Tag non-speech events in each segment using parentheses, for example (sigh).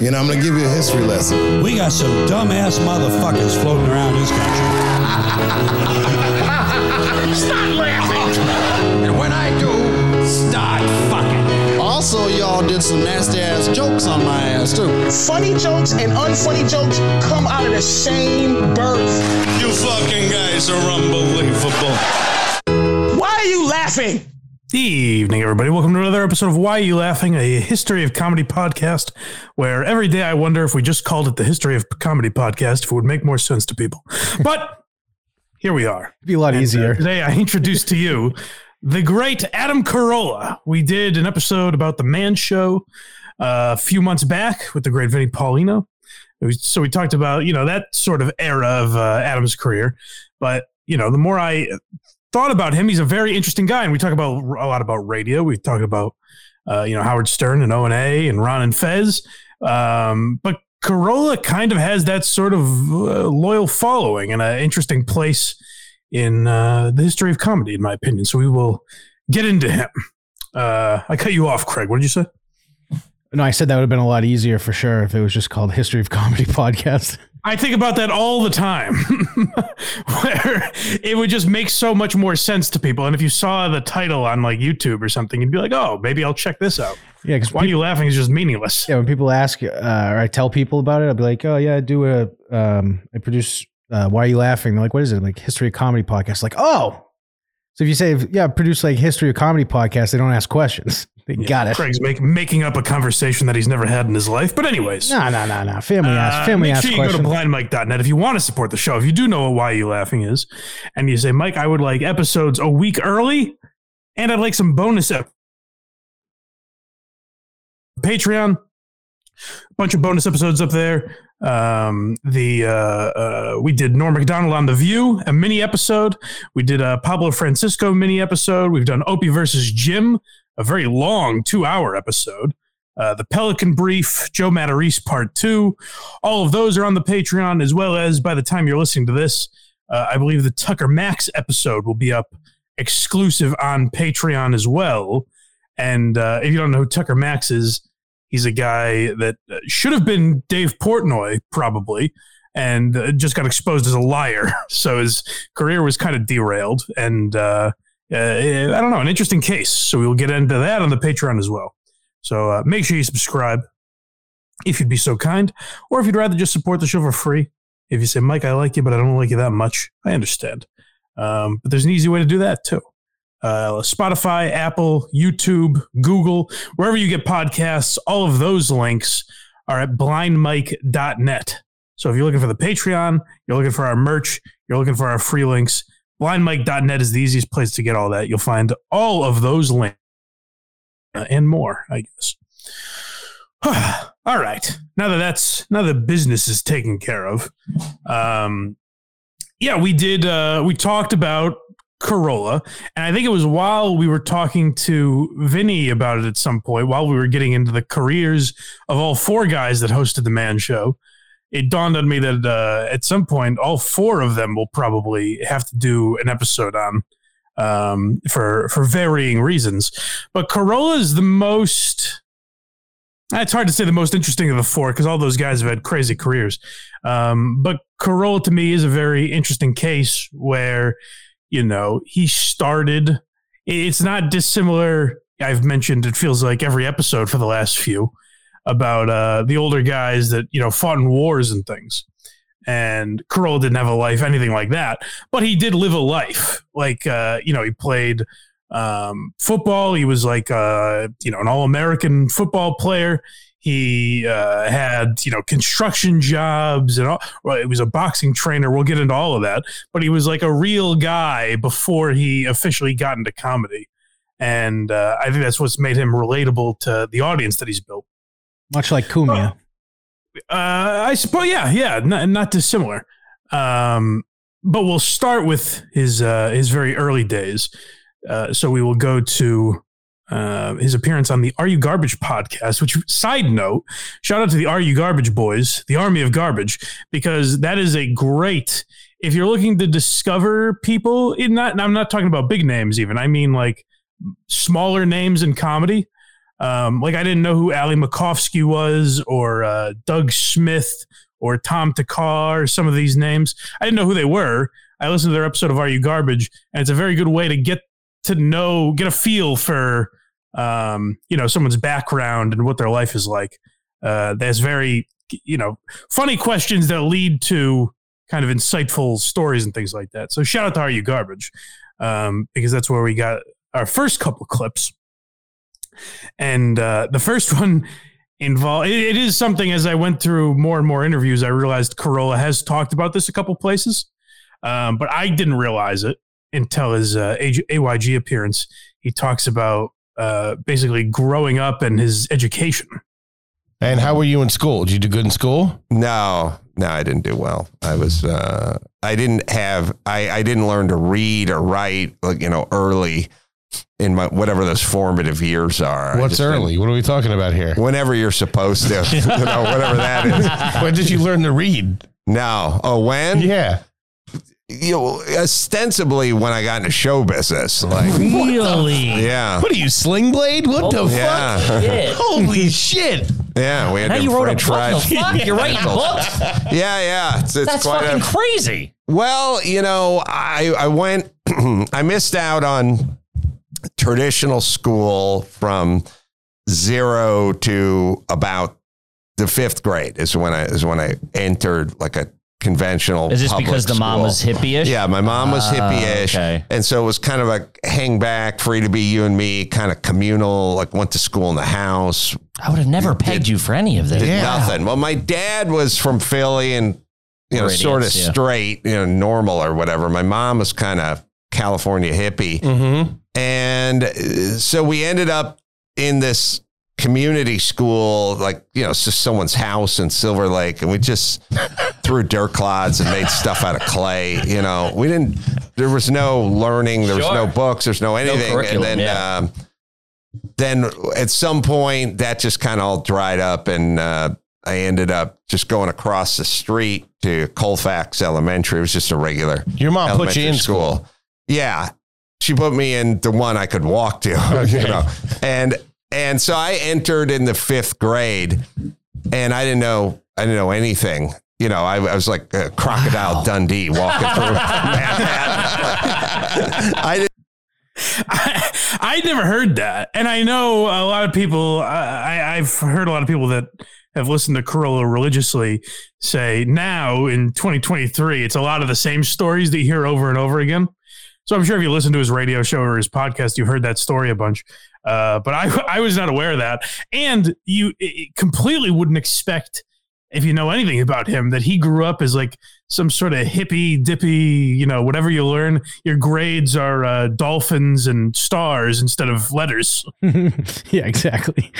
You know, I'm gonna give you a history lesson. We got some dumbass motherfuckers floating around this country. (laughs) Stop laughing! And when I do, start fucking. Also, y'all did some nasty ass jokes on my ass too. Funny jokes and unfunny jokes come out of the same birth. You fucking guys are unbelievable. Why are you laughing? Evening, everybody. Welcome to another episode of Why Are You Laughing, a history of comedy podcast, where every day I wonder if we just called it the History of Comedy Podcast, if it would make more sense to people. But here we are. It'd be a lot And, uh, easier. today I introduce to you the great Adam Carolla. We did an episode about the Man Show uh, a few months back with the great Vinnie Paulino. Was- So we talked about you know that sort of era of uh, Adam's career, but you know the more I thought about him, he's a very interesting guy, and we talk about a lot about radio. We talk about uh, you know Howard Stern and O and A and Ron and Fez, um, but Carolla kind of has that sort of uh, loyal following and an interesting place in uh, the history of comedy, in my opinion. So we will get into him. Uh, I cut you off, Craig. What did you say? No, I said that would have been a lot easier for sure if it was just called History of Comedy (laughs) Podcast. I think about that all the time, (laughs) where it would just make so much more sense to people. And if you saw the title on like YouTube or something, you'd be like, "Oh, maybe I'll check this out." Yeah, because Why are you laughing? Is just meaningless. yeah, when people ask uh, or I tell people about it, I'll be like, oh yeah, I do a um, I produce. Uh, Why are you laughing? They're like, what is it? I'm like History of Comedy Podcast. Like, oh, so if you say yeah, I produce like History of Comedy Podcast, they don't ask questions. They got it. Craig's make, making up a conversation that he's never had in his life. But anyways, No, no, no, no. Family. Uh, Family make ask sure you questions. go to blindmike.net if you want to support the show. If you do know Why You Laughing is, and you say, Mike, I would like episodes a week early, and I'd like some bonus ep- Patreon, a bunch of bonus episodes up there. Um, the uh, uh, we did Norm Macdonald on the View, a mini episode. We did a Pablo Francisco mini episode. We've done Opie versus Jim, a very long two hour episode. Uh, the Pelican Brief, Joe Matarese Part Two. All of those are on the Patreon, as well as by the time you're listening to this, uh, I believe the Tucker Max episode will be up exclusive on Patreon as well. And uh, if you don't know who Tucker Max is, he's a guy that uh, should have been Dave Portnoy, probably, and uh, just got exposed as a liar. (laughs) So his career was kind of derailed. And uh, I don't know, an interesting case. So we'll get into that on the Patreon as well. So uh, make sure you subscribe if you'd be so kind, or if you'd rather just support the show for free. If you say, Mike, I like you, but I don't like you that much, I understand. Um, but there's an easy way to do that too. Uh, Spotify, Apple, YouTube, Google, wherever you get podcasts, all of those links are at blindmike.net. So if you're looking for the Patreon, you're looking for our merch, you're looking for our free links, blindmike.net is the easiest place to get all that. You'll find all of those links and more, I guess. (sighs) all right. Now that that's now that business is taken care of, um, yeah, we did. Uh, we talked about Carolla, and I think it was while we were talking to Vinny about it at some point, while we were getting into the careers of all four guys that hosted the Man Show. It dawned on me that uh, at some point, all four of them will probably have to do an episode on um, for for varying reasons. But Carolla is the most. It's hard to say the most interesting of the four because all those guys have had crazy careers. Um, but Carolla to me is a very interesting case where, you know, he started. It's not dissimilar. I've mentioned it feels like every episode for the last few about uh, the older guys that you know fought in wars and things. And Carolla didn't have a life, anything like that, but he did live a life. Like uh, you know, he played um, football. He was like uh, you know an all American football player. He uh, had you know construction jobs and all. Well, he was a boxing trainer. We'll get into all of that, but he was like a real guy before he officially got into comedy. And uh, I think that's what's made him relatable to the audience that he's built. Much like Cumia. Uh, I suppose, yeah, yeah, not, not dissimilar. Um, but we'll start with his uh, his very early days. Uh, so we will go to uh, his appearance on the Are You Garbage podcast. Which, side note, shout out to the Are You Garbage boys, the Army of Garbage, because that is a great. If you're looking to discover people, in not, I'm not talking about big names, even. I mean like smaller names in comedy. Um, like I didn't know who Ali Macofsky was or uh, Doug Smith or Tom Takar or some of these names. I didn't know who they were. I listened to their episode of Are You Garbage, and it's a very good way to get to know, get a feel for, um, you know, someone's background and what their life is like. Uh, there's very, you know, funny questions that lead to kind of insightful stories and things like that. So shout out to Are You Garbage, um, because that's where we got our first couple clips. And uh, the first (laughs) one involved it, it is something as I went through more and more interviews, I realized Carolla has talked about this a couple places, um, but I didn't realize it until his uh, AYG appearance. He talks about uh, basically growing up and his education. And how were you in school? Did you do good in school? No, no, I didn't do well. I was, uh, I didn't have, I, I didn't learn to read or write, like, you know, early in my, whatever those formative years are. What's early? What are we talking about here? whenever you're supposed to, (laughs) you know, whatever that is. (laughs) when did you learn to read? No. Oh, when? Yeah. You know, ostensibly when I got into show business. Like, Really? yeah. What are you, Sling Blade? What the Yeah. fuck? Shit. (laughs) Holy shit. Yeah. We had Now to you wrote a book. French The fries. fuck? You're writing books? Yeah. Yeah. It's, it's That's quite fucking a, crazy. Well, you know, I I went (clears throat) I missed out on traditional school from 0 to about the 5th grade is when I is when I entered like a conventional Is this because the mom was hippie-ish? Yeah, my mom was Ah, hippie-ish. okay. And so it was kind of a hang back, free to be you and me, kind of communal, like went to school in the house, I would have never pegged you for any of this. did nothing. Well, my dad was from Philly and you know, We're sort of yeah. straight, you know, normal or whatever. My mom was kind of California hippie. Mm-hmm. And uh, so we ended up in this community school, like, you know, it's just someone's house in Silver Lake. And we just (laughs) threw dirt clods and made stuff out of clay. You know, we didn't, there was no learning, there was Sure. no books, there's no anything. curriculum, and then, yeah. um, then at some point that just kind of all dried up and uh, I ended up just going across the street to Colfax Elementary. It was just a regular Your mom put you elementary in school. Yeah. She put me in the one I could walk to, (laughs) Okay. you know. And and so I entered in the fifth grade and I didn't know I didn't know anything. You know, I, I was like a crocodile Dundee walking through. (laughs) I didn't I, I never heard that, and I know a lot of people. I, I've heard a lot of people that have listened to Carolla religiously say now in 2023, it's a lot of the same stories that you hear over and over again. So I'm sure if you listen to his radio show or his podcast, you've heard that story a bunch. Uh, but I, (laughs) I was not aware of that, and you completely wouldn't expect if you know anything about him that he grew up as like some sort of hippy dippy, you know, whatever you learn, your grades are uh, dolphins and stars instead of letters. (laughs) (laughs) yeah, exactly.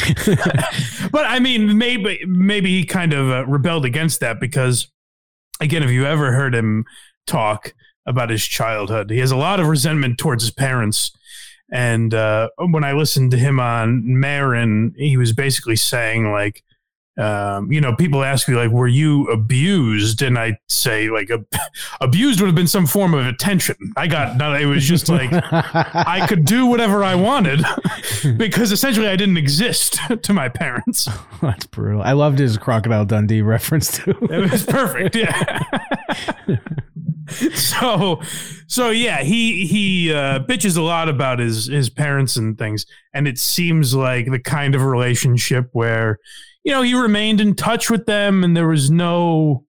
but I mean, maybe maybe he kind of uh, rebelled against that because, again, if you ever heard him talk about his childhood, he has a lot of resentment towards his parents. And uh, when I listened to him on Maron, he was basically saying like, um, you know, people ask me like, "Were you abused?" And I say like, ab- (laughs) "Abused would have been some form of attention." I got no. It was just like I could do whatever I wanted (laughs) because essentially I didn't exist (laughs) to my parents. That's brutal. I loved his Crocodile Dundee reference too. It was perfect. Yeah. (laughs) so, so yeah, he he uh, bitches a lot about his his parents and things, and it seems like the kind of relationship where you know he remained in touch with them, and there was no,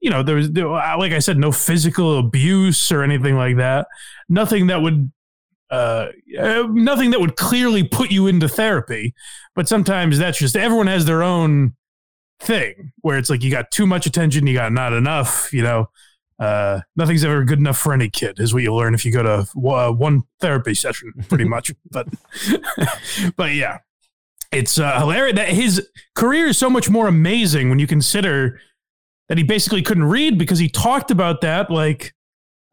you know, there was like I said, no physical abuse or anything like that. Nothing that would. Uh, uh, nothing that would clearly put you into therapy, but sometimes that's just everyone has their own thing where it's like you got too much attention, you got not enough, you know. Uh, nothing's ever good enough for any kid, is what you learn if you go to uh, one therapy session, pretty much. (laughs) but, (laughs) but yeah, it's uh, hilarious that his career is so much more amazing when you consider that he basically couldn't read because he talked about that. Like,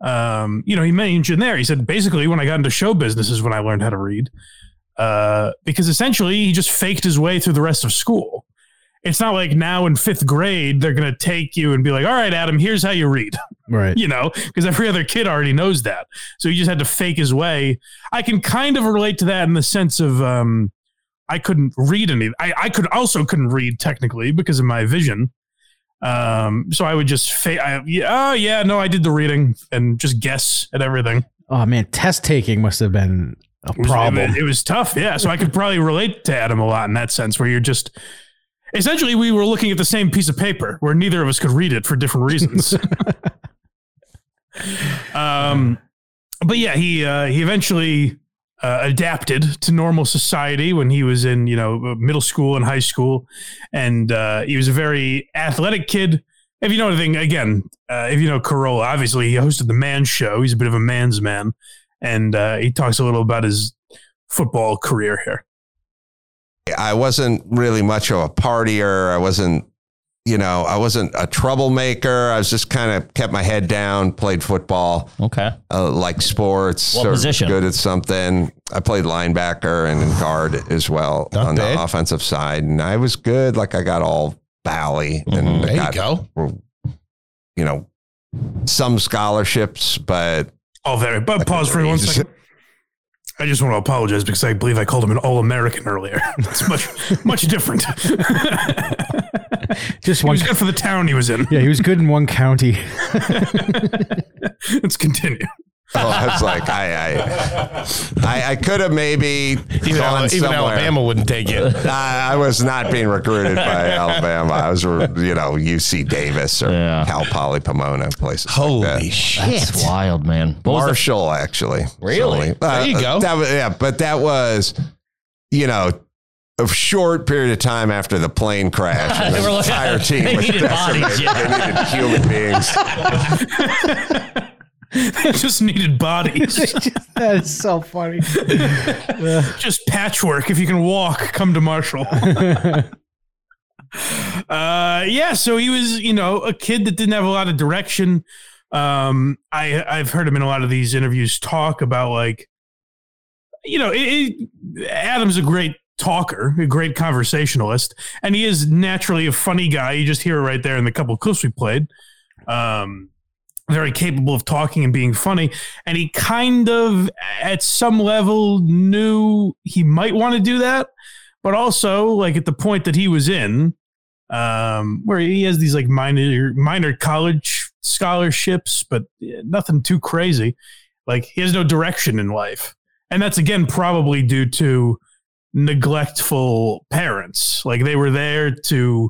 um, you know, he mentioned there, he said basically when I got into show business is when I learned how to read. Uh, because essentially he just faked his way through the rest of school it's not like now in fifth grade they're going to take you and be like all right adam here's how you read right. (laughs) you know because every other kid already knows that so he just had to fake his way i can kind of relate to that in the sense of um I couldn't read any. I, I could also couldn't read technically because of my vision. Um, so I would just fake. I, yeah, oh yeah, no, I did the reading and just guess at everything. Oh man, test taking must have been a It was, problem. It, it was tough, yeah. So I could probably relate to Adam a lot in that sense, where you're just essentially we were looking at the same piece of paper where neither of us could read it for different reasons. (laughs) um, but yeah, he uh, he eventually uh, adapted to normal society when he was in you know middle school and high school, and uh, he was a very athletic kid. If you know anything, again, uh, if you know Carolla, obviously he hosted the Man Show. He's a bit of a man's man, and uh, he talks a little about his football career here. I wasn't really much of a partier. I wasn't, you know, I wasn't a troublemaker. I was just kind of kept my head down, played football, Okay. uh, like sports. What position? Good at something. I played linebacker and guard as well Not on bad. the offensive side, and I was good. Like I got all bally and Mhm. I There you got, go. you know, some scholarships, but Oh, very. But pause for one second. I just want to apologize because I believe I called him an All American earlier. (laughs) It's much, much different. (laughs) Just he was good for the town he was in. Yeah, he was good in one county. (laughs) Let's continue. Oh, I was like, I, I, I, I could have maybe Even, gone Ala- even somewhere. Alabama wouldn't take it. (laughs) I, I was not being recruited by (laughs) Alabama. I was, you know, UC Davis or Yeah. Cal Poly Pomona places. Holy like that. shit! That's wild, man. What Marshall, actually. Really? So, uh, There you go. That was, yeah, but that was, you know, a short period of time after the plane crash. (laughs) And They the were like- entire team they was needed bodies, yeah. They needed human beings. They just needed bodies. (laughs) that is so funny. (laughs) just patchwork. If you can walk, come to Marshall. (laughs) uh, yeah. So he was, you know, a kid that didn't have a lot of direction. Um, I I've heard him in a lot of these interviews talk about like, you know, it, it, Adam's a great talker, a great conversationalist, and he is naturally a funny guy. You just hear it right there in the couple of clips we played. Um, very capable of talking and being funny. And he kind of, at some level, knew he might want to do that. But also, like at the point that he was in, um, where he has these like minor minor college scholarships, but nothing too crazy. Like he has no direction in life, and that's again probably due to neglectful parents. Like they were there to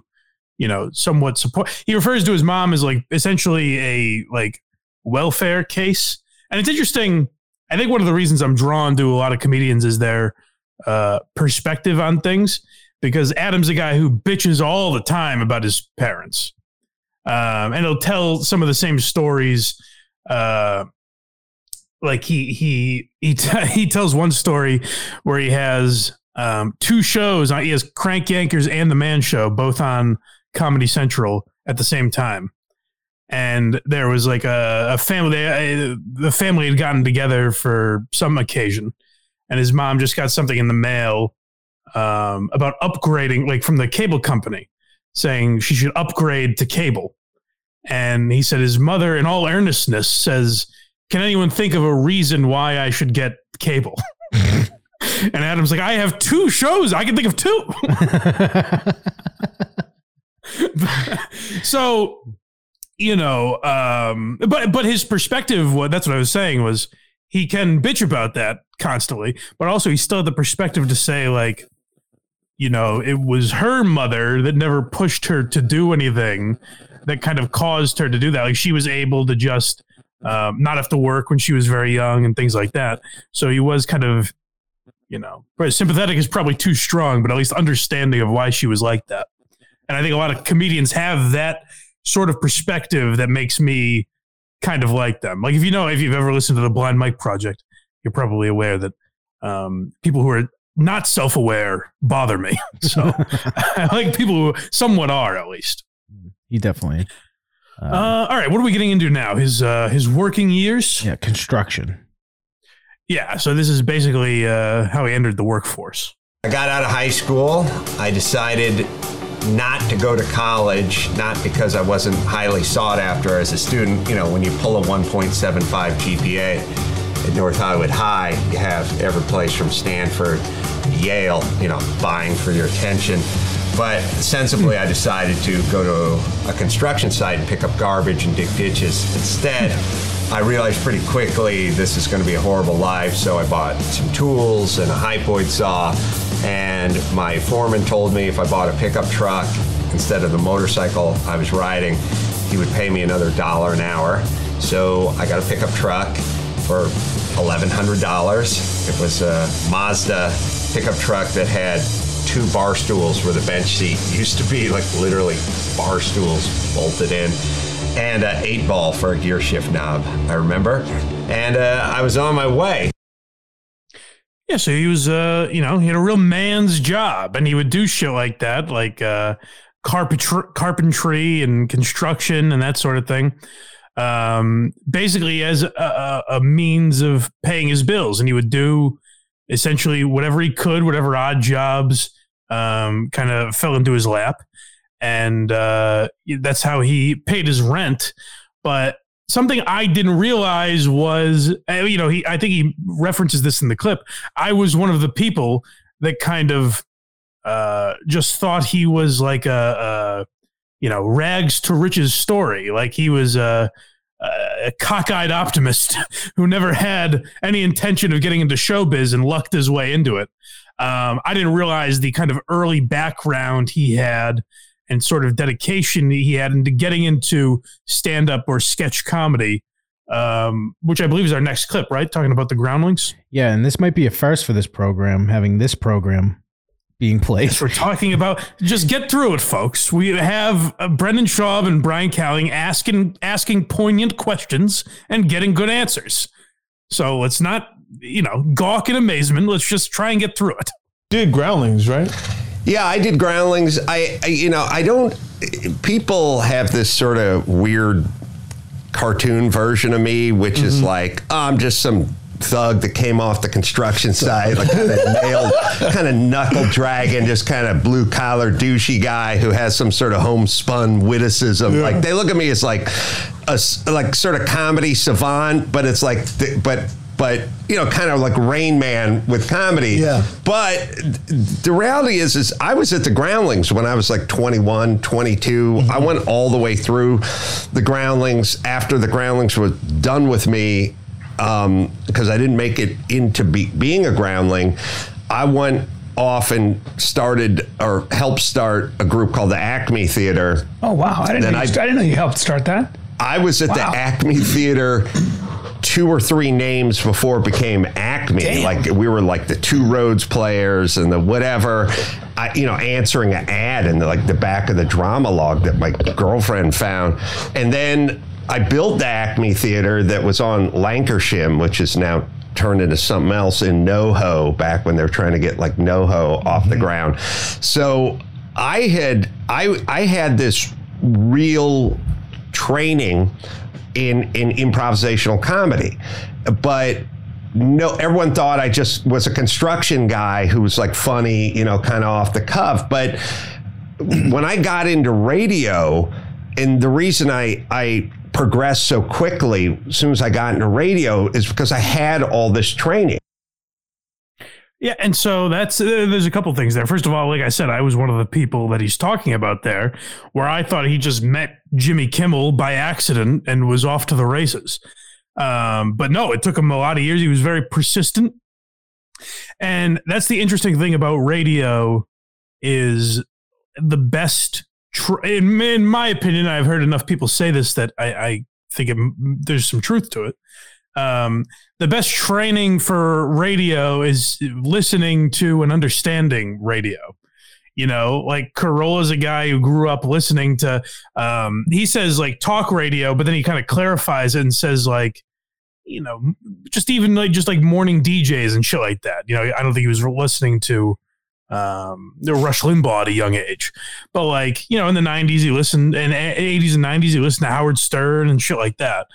you know, somewhat support. He refers to his mom as like essentially a like welfare case, and it's interesting. I think one of the reasons I'm drawn to a lot of comedians is their uh, perspective on things, because Adam's a guy who bitches all the time about his parents, um, and he'll tell some of the same stories. Uh, like he he he t- (laughs) he tells one story where he has um, two shows. On, he has Crank Yankers and The Man Show both on Comedy Central at the same time. And there was like a, a family, they, the family had gotten together for some occasion, and his mom just got something in the mail um, about upgrading, like from the cable company, saying she should upgrade to cable. And he said his mother, in all earnestness, says, Can anyone think of a reason why I should get cable? (laughs) and Adam's like, I have two shows. I can think of two. (laughs) (laughs) (laughs) so you know um but but his perspective what that's what i was saying was he can bitch about that constantly but also he still had the perspective to say like you know it was her mother that never pushed her to do anything that kind of caused her to do that. Like she was able to just um, not have to work when she was very young and things like that. So he was kind of you know sympathetic is probably too strong but at least understanding of why she was like that and I think a lot of comedians have that sort of perspective that makes me kind of like them. Like if you know, if you've ever listened to the Blind Mike Project, you're probably aware that um, people who are not self-aware bother me. (laughs) So (laughs) I like people who somewhat are at least. He definitely. Uh, Uh, all right, what are we getting into now? His uh, his working years. yeah, construction. Yeah, so this is basically uh, how he entered the workforce. I got out of high school. I decided not to go to college, not because I wasn't highly sought after as a student. You know, when you pull a 1.75 GPA at North Hollywood High, you have every place from Stanford Yale, you know, vying for your attention. But sensibly, I decided to go to a construction site and pick up garbage and dig ditches. Instead, I realized pretty quickly this is going to be a horrible life, so I bought some tools and a hypoid saw. And my foreman told me if I bought a pickup truck instead of the motorcycle I was riding, he would pay me another dollar an hour. So I got a pickup truck for $1,100. It was a Mazda pickup truck that had two bar stools where the bench seat used to be, like literally bar stools bolted in, and an eight ball for a gear shift knob, I remember. And uh, I was on my way. Yeah, so he was, uh, you know, he had a real man's job, and he would do shit like that, like uh, carpentry, carpentry and construction and that sort of thing. Um, basically, as a, a, means of paying his bills, and he would do essentially whatever he could, whatever odd jobs um, kind of fell into his lap, and uh, that's how he paid his rent. But something I didn't realize was, uh, you know, he I think he references this in the clip. I was one of the people that kind of uh, just thought he was like a, a you know rags to riches story, like he was a, a cockeyed optimist (laughs) who never had any intention of getting into showbiz and lucked his way into it. Um, I didn't realize the kind of early background he had and sort of dedication he had into getting into stand up or sketch comedy, um, which I believe is our next clip, right? Talking about the groundlings. Yeah, and this might be a first for this program, having this program being played. Yes, we're talking about just get through it, folks. We have uh, Brendan Schaub and Bryan Callen asking asking poignant questions and getting good answers. So let's not, you know, gawk in amazement. Let's just try and get through it. Did groundlings, right? Yeah, I did groundlings. I, I, you know, I don't. People have this sort of weird cartoon version of me, which is mm-hmm. like, oh, I'm just some thug that came off the construction (laughs) site, like kind of nailed, kind of knuckle dragging, just kind of blue collar douchey guy who has some sort of homespun witticism. Like they look at me as like a like sort of comedy savant, but it's like, th- but. But you know, kind of like Rain Man with comedy. Yeah. But the reality is, is I was at the Groundlings when I was like 21, 22. Mm-hmm. I went all the way through the Groundlings after the Groundlings was done with me um, because I didn't make it into be, being a Groundling. I went off and started or helped start a group called the Acme Theater. Oh wow! I didn't. Know you, I- I, didn't know you helped start that. I was at Wow. the Acme Theater two or three names before it became Acme. Damn. Like we were like the Two Roads players and the whatever. I, you know, answering an ad in the, like the back of the drama log that my girlfriend found, and then I built the Acme Theater that was on Lankershim, which is now turned into something else in NoHo back when they were trying to get like NoHo off the mm-hmm. ground. So I had I I had this real training in in improvisational comedy, but no everyone thought I just was a construction guy who was like funny, you know, kind of off the cuff. But when I got into radio, and the reason I I progressed so quickly as soon as I got into radio is because I had all this training. Yeah, and so that's uh, there's a couple things there. First of all, like I said, I was one of the people that he's talking about there, where I thought he just met Jimmy Kimmel by accident and was off to the races. Um, but no, it took him a lot of years. He was very persistent, and that's the interesting thing about radio is the best. In, in my opinion, I've heard enough people say this that I, I think it, there's some truth to it. Um, the best training for radio is listening to and understanding radio. You know, like Carolla's a guy who grew up listening to. Um, he says like talk radio, but then he kind of clarifies it and says like, you know, just even like just like morning DJs and shit like that. You know, I don't think he was listening to um the Rush Limbaugh at a young age. But like, you know, in the nineties he listened in eighties and nineties he listened to Howard Stern and shit like that.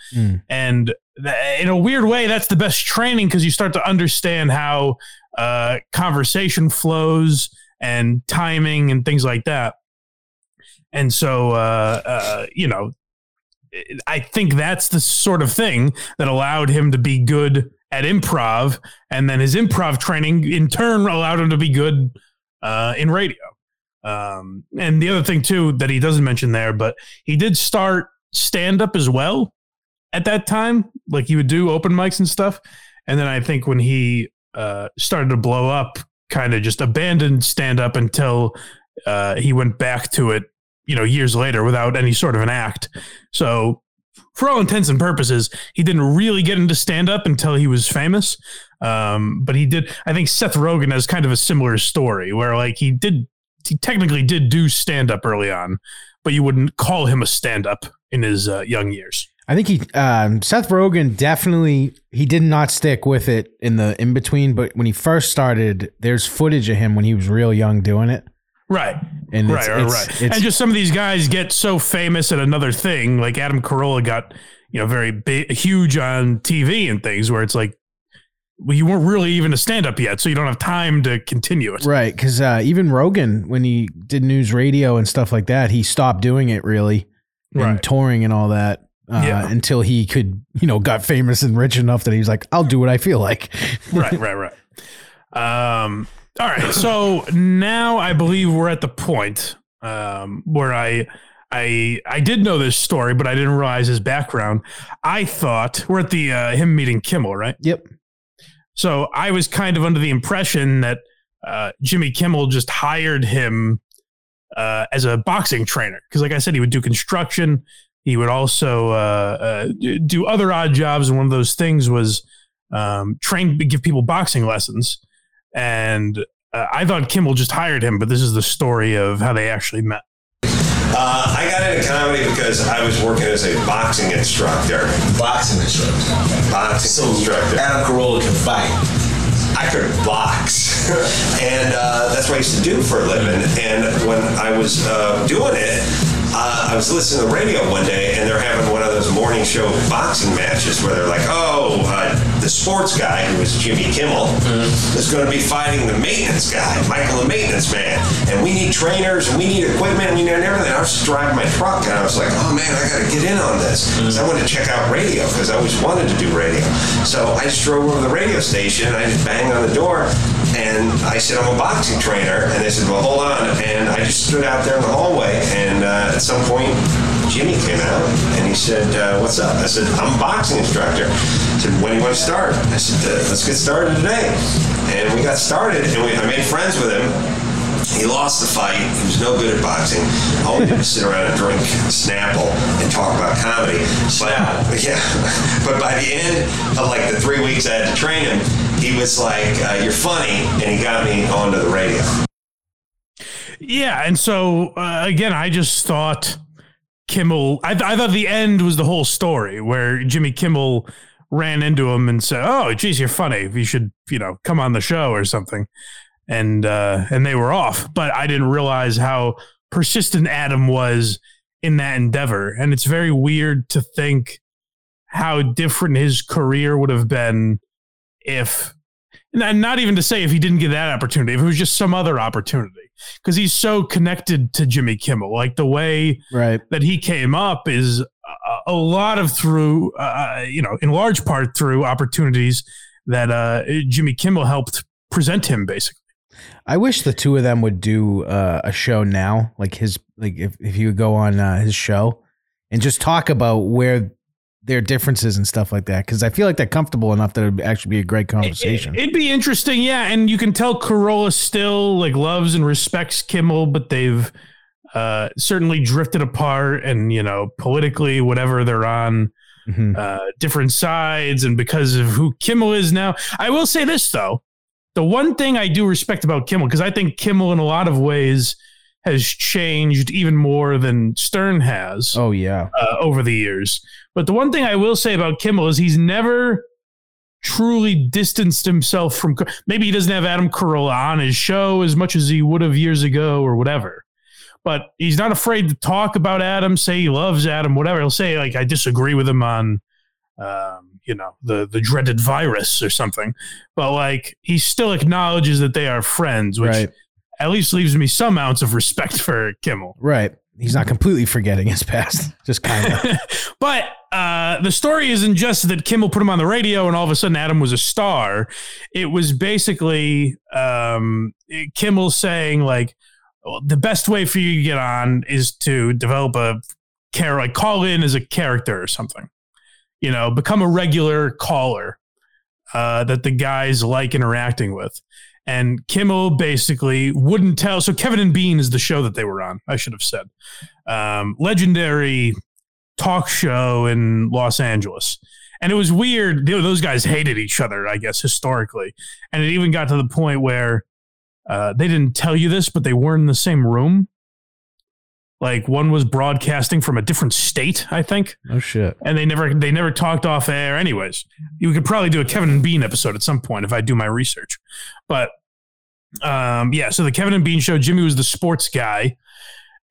And th- in a weird way, that's the best training because you start to understand how uh conversation flows and timing and things like that. And so uh uh you know I think that's the sort of thing that allowed him to be good at improv, and then his improv training in turn allowed him to be good uh, in radio. Um, and the other thing too that he doesn't mention there, but he did start stand up as well at that time. Like he would do open mics and stuff. And then I think when he uh, started to blow up, kind of just abandoned stand up until uh, he went back to it, you know, years later without any sort of an act. So for all intents and purposes, he didn't really get into stand up until he was famous. Um, but he did. I think Seth Rogen has kind of a similar story where like he did, he technically did do stand up early on, but you wouldn't call him a stand up in his uh, young years. I think he um, Seth Rogen definitely he did not stick with it in the in between, but when he first started, there's footage of him when he was real young doing it. Right. And right, it's- right, it's- right. it's- and just some of these guys get so famous at another thing, like Adam Carolla got, you know, very big, huge on TV and things where it's like, well, you weren't really even a stand up yet, so you don't have time to continue it. Right, because uh, even Rogan, when he did news radio and stuff like that, he stopped doing it really, and Right. touring and all that. Uh, Yeah. Until he could, you know, got famous and rich enough that he was like, "I'll do what I feel like." (laughs) right, right, right. Um, all right. So now I believe we're at the point um, where I, I, I did know this story, but I didn't realize his background. I thought we're at the uh, him meeting Kimmel, right? Yep. So I was kind of under the impression that uh, Jimmy Kimmel just hired him uh, as a boxing trainer because, like I said, he would do construction. He would also uh, uh, do other odd jobs, and one of those things was um, train, give people boxing lessons. And uh, I thought Kimmel just hired him, but this is the story of how they actually met. Uh, I got into comedy because I was working as a boxing instructor. Boxing instructor. Boxing instructor. Adam Carolla can fight. I could box, (laughs) and uh, that's what I used to do for a living. And when I was uh, doing it, uh, I was listening to the radio one day, and they're having one of those morning show boxing matches where they're like, "Oh, uh, the sports guy who was Jimmy Kimmel is going to be fighting the maintenance guy, Michael the maintenance man, and we need trainers and we need equipment and, you know, everything." I was just driving my truck, and I was like, "Oh man, I got to get in on this." 'Cause I wanted to check out radio because I always wanted to do radio. So I just drove over to the radio station. And I just banged on the door, and I said, "I'm a boxing trainer," and they said, "Well, hold on," and I just stood out there in the hallway, and uh, at some point. Jimmy came out and he said, uh, "What's up?" I said, "I'm a boxing instructor." He said, "When do you want to start?" I said, uh, "Let's get started today." And we got started, and we, I made friends with him. He lost the fight. He was no good at boxing. All we did was sit around and drink Snapple and talk about comedy. But, yeah, (laughs) but by the end of like the three weeks I had to train him, he was like, uh, "You're funny," and he got me onto the radio. Yeah, and so uh, again, I just thought Kimmel. I, th- I thought the end was the whole story where Jimmy Kimmel ran into him and said, "Oh, geez, you're funny. You should, you know, come on the show or something." And uh, and they were off, but I didn't realize how persistent Adam was in that endeavor, and it's very weird to think how different his career would have been if and not even to say if he didn't get that opportunity, if it was just some other opportunity, because he's so connected to Jimmy Kimmel. Like the way right. that he came up is a, a lot of through, uh, you know, in large part through opportunities that uh, Jimmy Kimmel helped present him, basically. I wish the two of them would do uh, a show now, like his, like if, if he would go on uh, his show and just talk about where their differences and stuff like that. Because I feel like they're comfortable enough that it'd actually be a great conversation. It'd be interesting, yeah. And you can tell Carolla still like loves and respects Kimmel, but they've uh, certainly drifted apart, and you know, politically, whatever they're on. Mhm. uh, different sides and because of who Kimmel is now. I will say this though. The one thing I do respect about Kimmel, because I think Kimmel in a lot of ways has changed even more than Stern has oh yeah, uh, over the years. But the one thing I will say about Kimmel is he's never truly distanced himself from. Maybe he doesn't have Adam Carolla on his show as much as he would have years ago or whatever. But he's not afraid to talk about Adam, say he loves Adam, whatever. He'll say like I disagree with him on, um, you know, the the dreaded virus or something. But like he still acknowledges that they are friends, which Right. At least leaves me some ounce of respect for Kimmel. right. he's not completely forgetting his past, (laughs) just kind of. but uh, the story isn't just that Kimmel put him on the radio and all of a sudden Adam was a star. It was basically um, Kimmel saying like the best way for you to get on is to develop a care like call in as a character or something. You know, become a regular caller uh, that the guys like interacting with. And Kimmel basically wouldn't tell. So Kevin and Bean is the show that they were on. I should have said, um, legendary talk show in Los Angeles. And it was weird. Those guys hated each other, I guess, historically. And it even got to the point where uh, they didn't tell you this, but they weren't in the same room. Like one was broadcasting from a different state, I think. Oh shit! And they never they never talked off air. Anyways, you could probably do a Kevin and Bean episode at some point if I do my research. But um, yeah, so the Kevin and Bean show, Jimmy was the sports guy,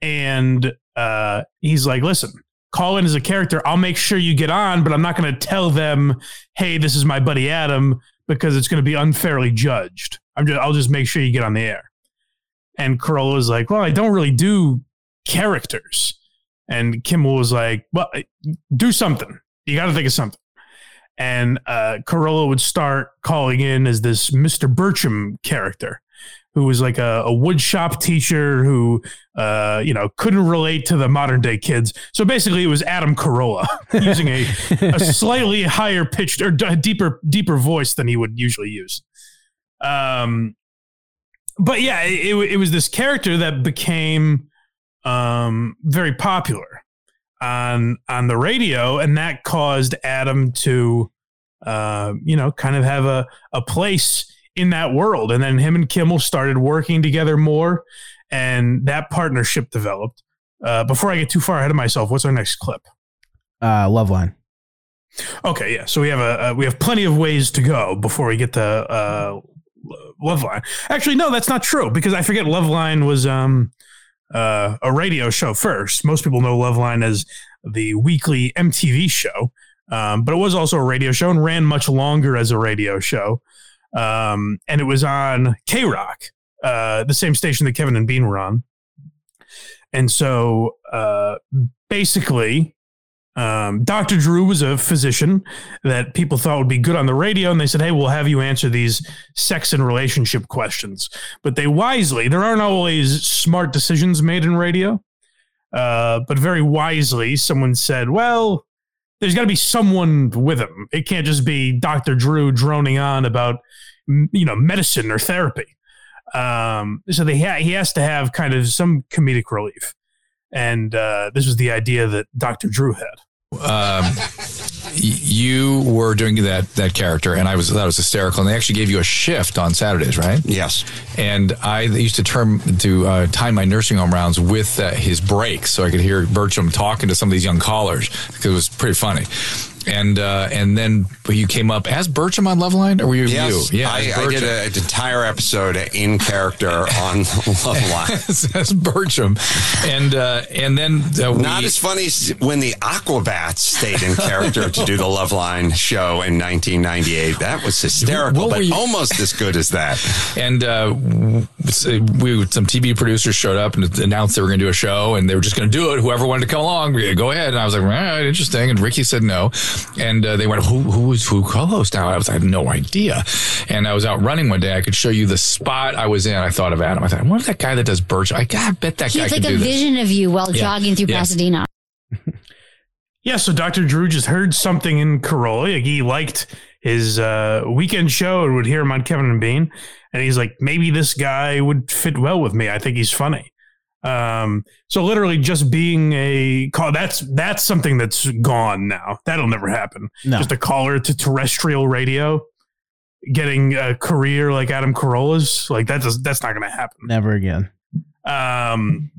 and uh, he's like, "Listen, call in as a character. I'll make sure you get on, but I'm not going to tell them, hey, this is my buddy Adam, because it's going to be unfairly judged. I'm just I'll just make sure you get on the air." And Carolla was like, "Well, I don't really do characters. And Kimmel was like, well, do something. You got to think of something. And uh, Carolla would start calling in as this Mr. Birchum character who was like a, a wood shop teacher who, uh, you know, couldn't relate to the modern day kids. So basically, it was Adam Carolla (laughs) using a, a (laughs) slightly higher pitched or d- deeper deeper voice than he would usually use. Um, but yeah, it, it was this character that became um, very popular on on the radio, and that caused Adam to, uh, you know, kind of have a a place in that world. And then him and Kimmel started working together more, and that partnership developed. Uh, before I get too far ahead of myself, what's our next clip? Uh, Loveline. Okay, yeah. So we have a, we have plenty of ways to go before we get to uh, Loveline. Actually, no, that's not true because I forget Loveline was um uh, a radio show first. Most people know Loveline as the weekly MTV show, um, but it was also a radio show and ran much longer as a radio show. Um, and it was on KROQ, uh, the same station that Kevin and Bean were on. And so uh, basically, um, Dr. Drew was a physician that people thought would be good on the radio, and they said, "Hey, we'll have you answer these sex and relationship questions." But they wisely, there aren't always smart decisions made in radio, uh, but very wisely, someone said, "Well, there's got to be someone with him. It can't just be Dr. Drew droning on about, you know, medicine or therapy." Um, so they ha- he has to have kind of some comedic relief and uh, this was the idea that Dr. Drew had. Um, you were doing that that character, and I was that was hysterical. And they actually gave you a shift on Saturdays, right? Yes. And I used to term to uh, time my nursing home rounds with uh, his breaks, so I could hear Birchum talking to some of these young callers because it was pretty funny and uh, and then you came up as Birchum on Loveline, or were you yes, you? Yeah, I, I did a, an entire episode in character on (laughs) Loveline (laughs) as, as Birchum, and uh, and then uh, we, not as funny as when the Aquabats stayed in character to do the (laughs) Loveline show in 1998. That was hysterical, but you, almost as good as that. And uh, we some TV producers showed up and announced they were going to do a show, and they were just going to do it. Whoever wanted to come along, go ahead. And I was like, all right, interesting. And Riki said no. And uh, they went, who, who is who co-host now? I was, I had no idea. And I was out running one day. I could show you the spot I was in. I thought of Adam. I thought, what if that guy that does birch? I, I bet that he guy had could like a do this. vision of you while Yeah. jogging through Yeah. Pasadena. (laughs) Yeah, so Dr. Drew just heard something in Carolla. He liked his uh, weekend show and would hear him on Kevin and Bean. And he's like, maybe this guy would fit well with me. I think he's funny. Um, so literally just being a call that's that's something that's gone now. That'll never happen. No. Just a caller to terrestrial radio, getting a career like Adam Carolla's, like that does that's not gonna happen. Never again. Um,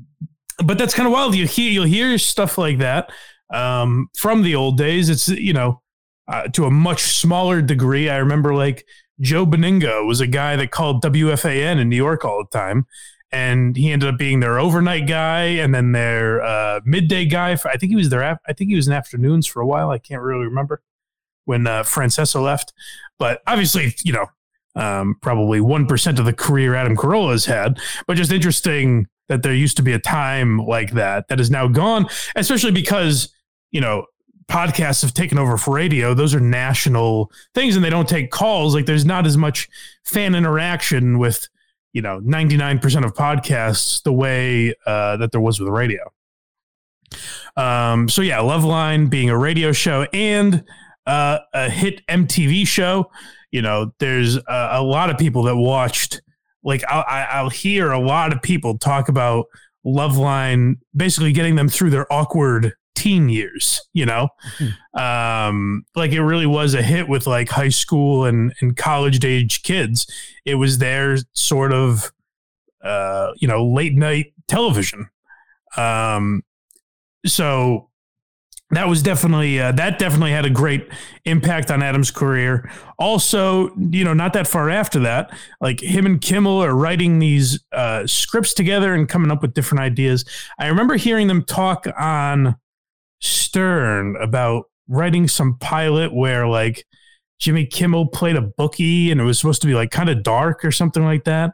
but that's kind of wild. You hear you'll hear stuff like that um, from the old days. It's you know uh, to a much smaller degree. I remember like Joe Benigno was a guy that called WFAN in New York all the time, and he ended up being their overnight guy and then their uh, midday guy. For, I think he was their I think he was in afternoons for a while. I can't really remember when uh, Francesa left, but obviously you know um, probably one percent of the career Adam Carolla has had, but just interesting that there used to be a time like that that is now gone, especially because, you know, podcasts have taken over for radio. Those are national things and they don't take calls. Like there's not as much fan interaction with, you know, 99% of podcasts the way uh, that there was with radio. Um, so yeah, Loveline being a radio show and uh, a hit MTV show. You know, there's a, a lot of people that watched. Like I'll, I'll hear a lot of people talk about Loveline, basically getting them through their awkward teen years. You know, um, like it really was a hit with like high school and and college age kids. It was their sort of uh, you know late night television. Um, so that was definitely uh, that definitely had a great impact on Adam's career. Also, you know, not that far after that, like him and Kimmel are writing these uh, scripts together and coming up with different ideas. I remember hearing them talk on Stern about writing some pilot where like Jimmy Kimmel played a bookie and it was supposed to be like kind of dark or something like that.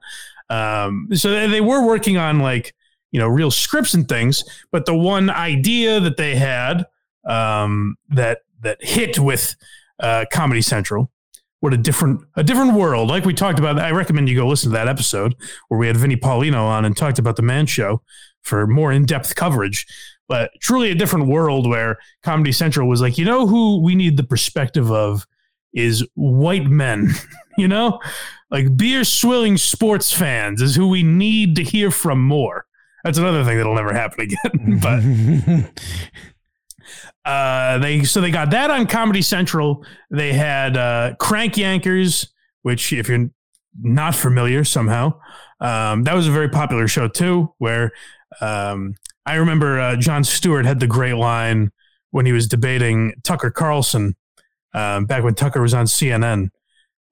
Um, so they, they were working on like you know real scripts and things, but the one idea that they had um, that that hit with uh, Comedy Central. What a different a different world. Like we talked about, I recommend you go listen to that episode where we had Vinnie Paulino on and talked about the Man Show for more in depth coverage. But truly a different world where Comedy Central was like, you know, who we need the perspective of is white men. (laughs) you know, like beer swilling sports fans is who we need to hear from more. That's another thing that'll never happen again. (laughs) but (laughs) uh, they so they got that on Comedy Central. They had uh, Crank Yankers, which if you're not familiar somehow, um, that was a very popular show too. Where um, I remember uh, Jon Stewart had the great line when he was debating Tucker Carlson um, back when Tucker was on CNN,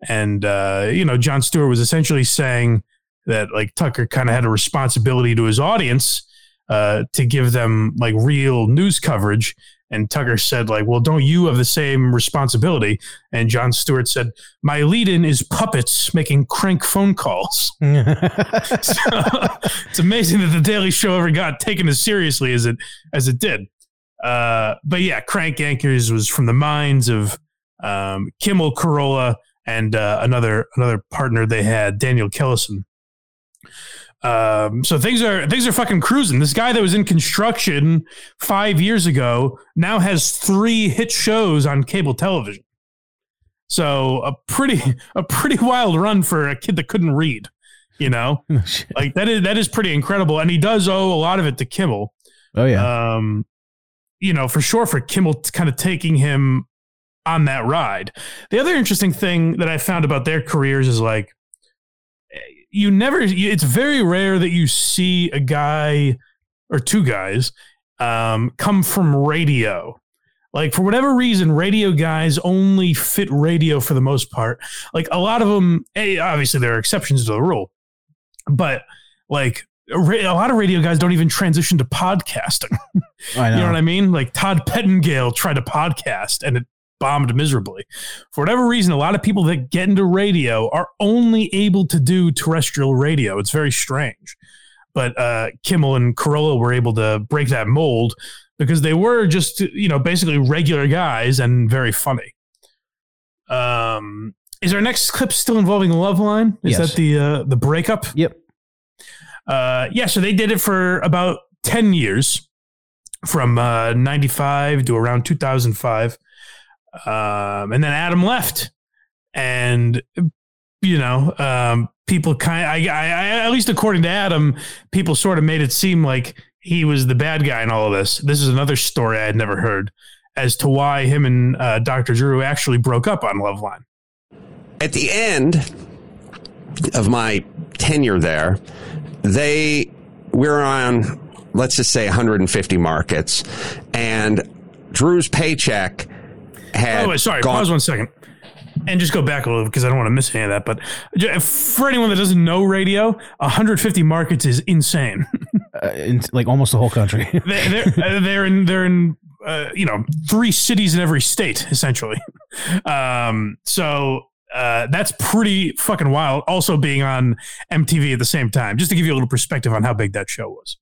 and uh, you know Jon Stewart was essentially saying that like Tucker kind of had a responsibility to his audience uh, to give them like real news coverage. And Tucker said, like, well, don't you have the same responsibility? And Jon Stewart said, my lead in is puppets making crank phone calls. so, (laughs) it's amazing that the Daily Show ever got taken as seriously as it as it did. Uh, but yeah, Crank Yankers was from the minds of um, Kimmel Carolla and uh, another another partner they had, Daniel Kellison. Um, so things are things are fucking cruising. This guy that was in construction five years ago now has three hit shows on cable television. So a pretty (laughs) a pretty wild run for a kid that couldn't read. You know, (laughs) like that is that is pretty incredible, and he does owe a lot of it to Kimmel. Oh yeah. Um, you know, for sure for Kimmel kind of taking him on that ride. The other interesting thing that I found about their careers is like you never it's very rare that you see a guy or two guys um, come from radio. Like for whatever reason radio guys only fit radio for the most part. Like a lot of them hey, obviously there are exceptions to the rule but like a lot of radio guys don't even transition to podcasting. (laughs) I know. you know what i mean? Like Todd Pettengill tried a podcast and it bombed miserably. For whatever reason, a lot of people that get into radio are only able to do terrestrial radio. It's very strange. But uh, Kimmel and Carolla were able to break that mold because they were just, you know, basically regular guys and very funny. Um, is our next clip still involving Loveline? Is Yes. that the uh, the breakup? Yep. Uh, yeah, so they did it for about 10 years from uh, 95 to around 2005. Um, and then Adam left. And, you know, um, people kind of, I, I, I, at least according to Adam, people sort of made it seem like he was the bad guy in all of this. This is another story I had never heard as to why him and uh, Dr. Drew actually broke up on Loveline. At the end of my tenure there, they we're on let's just say 150 markets, and Drew's paycheck had. Oh, wait, sorry. gone- Pause one second. And just go back a little because I don't want to miss any of that. But for anyone that doesn't know radio, 150 markets is insane. (laughs) Uh, in, like almost the whole country. (laughs) they, they're, uh, they're in they're in uh, you know three cities in every state essentially. (laughs) Um, so uh, that's pretty fucking wild. Also being on MTV at the same time, just to give you a little perspective on how big that show was.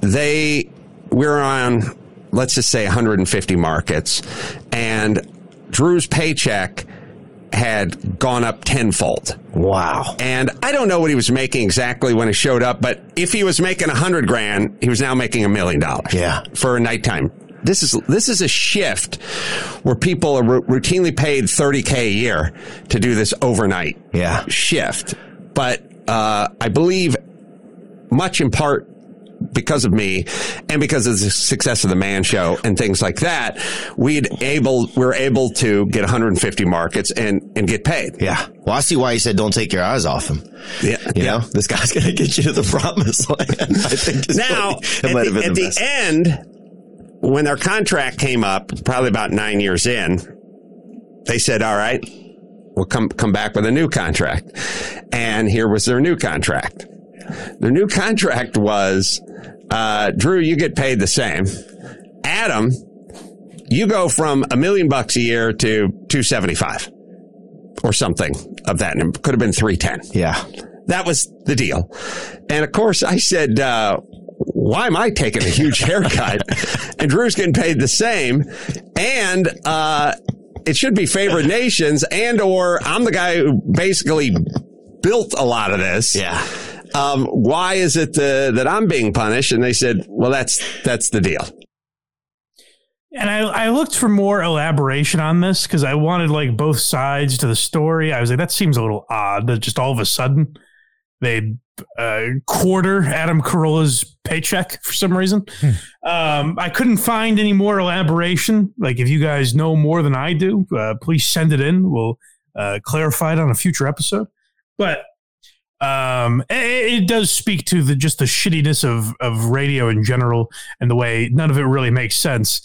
they we're on let's just say 150 markets and drew's paycheck had gone up tenfold wow and i don't know what he was making exactly when he showed up but if he was making a 100 grand he was now making a million dollars Yeah. for a nighttime this is this is a shift where people are ru- routinely paid 30k a year to do this overnight Yeah. shift but uh, i believe much in part because of me and because of the success of the man show and things like that we'd able we are able to get 150 markets and and get paid Yeah. Well, I see why you said don't take your eyes off him. yeah You know, this guy's going to get you to the promised land. I think now at, the, at the the end when their contract came up probably about nine years in they said all right we'll come come back with a new contract and here was their new contract their new contract was uh, drew you get paid the same adam you go from a million bucks a year to 275 or something of that and it could have been 310 Yeah. that was the deal. And of course, I said, uh, why am I taking a huge (laughs) haircut? and Drew's getting paid the same. And, uh, it should be favored nations and or I'm the guy who basically built a lot of this. Yeah. Um, why is it uh, that I'm being punished? And they said, well, that's, that's the deal. And I, I looked for more elaboration on this because I wanted like both sides to the story. I was like, that seems a little odd that just all of a sudden they uh, quarter Adam Carolla's paycheck for some reason. Um, I couldn't find any more elaboration. Like, if you guys know more than I do, uh, please send it in. We'll uh, clarify it on a future episode. But um, it, it does speak to the just the shittiness of of radio in general and the way none of it really makes sense.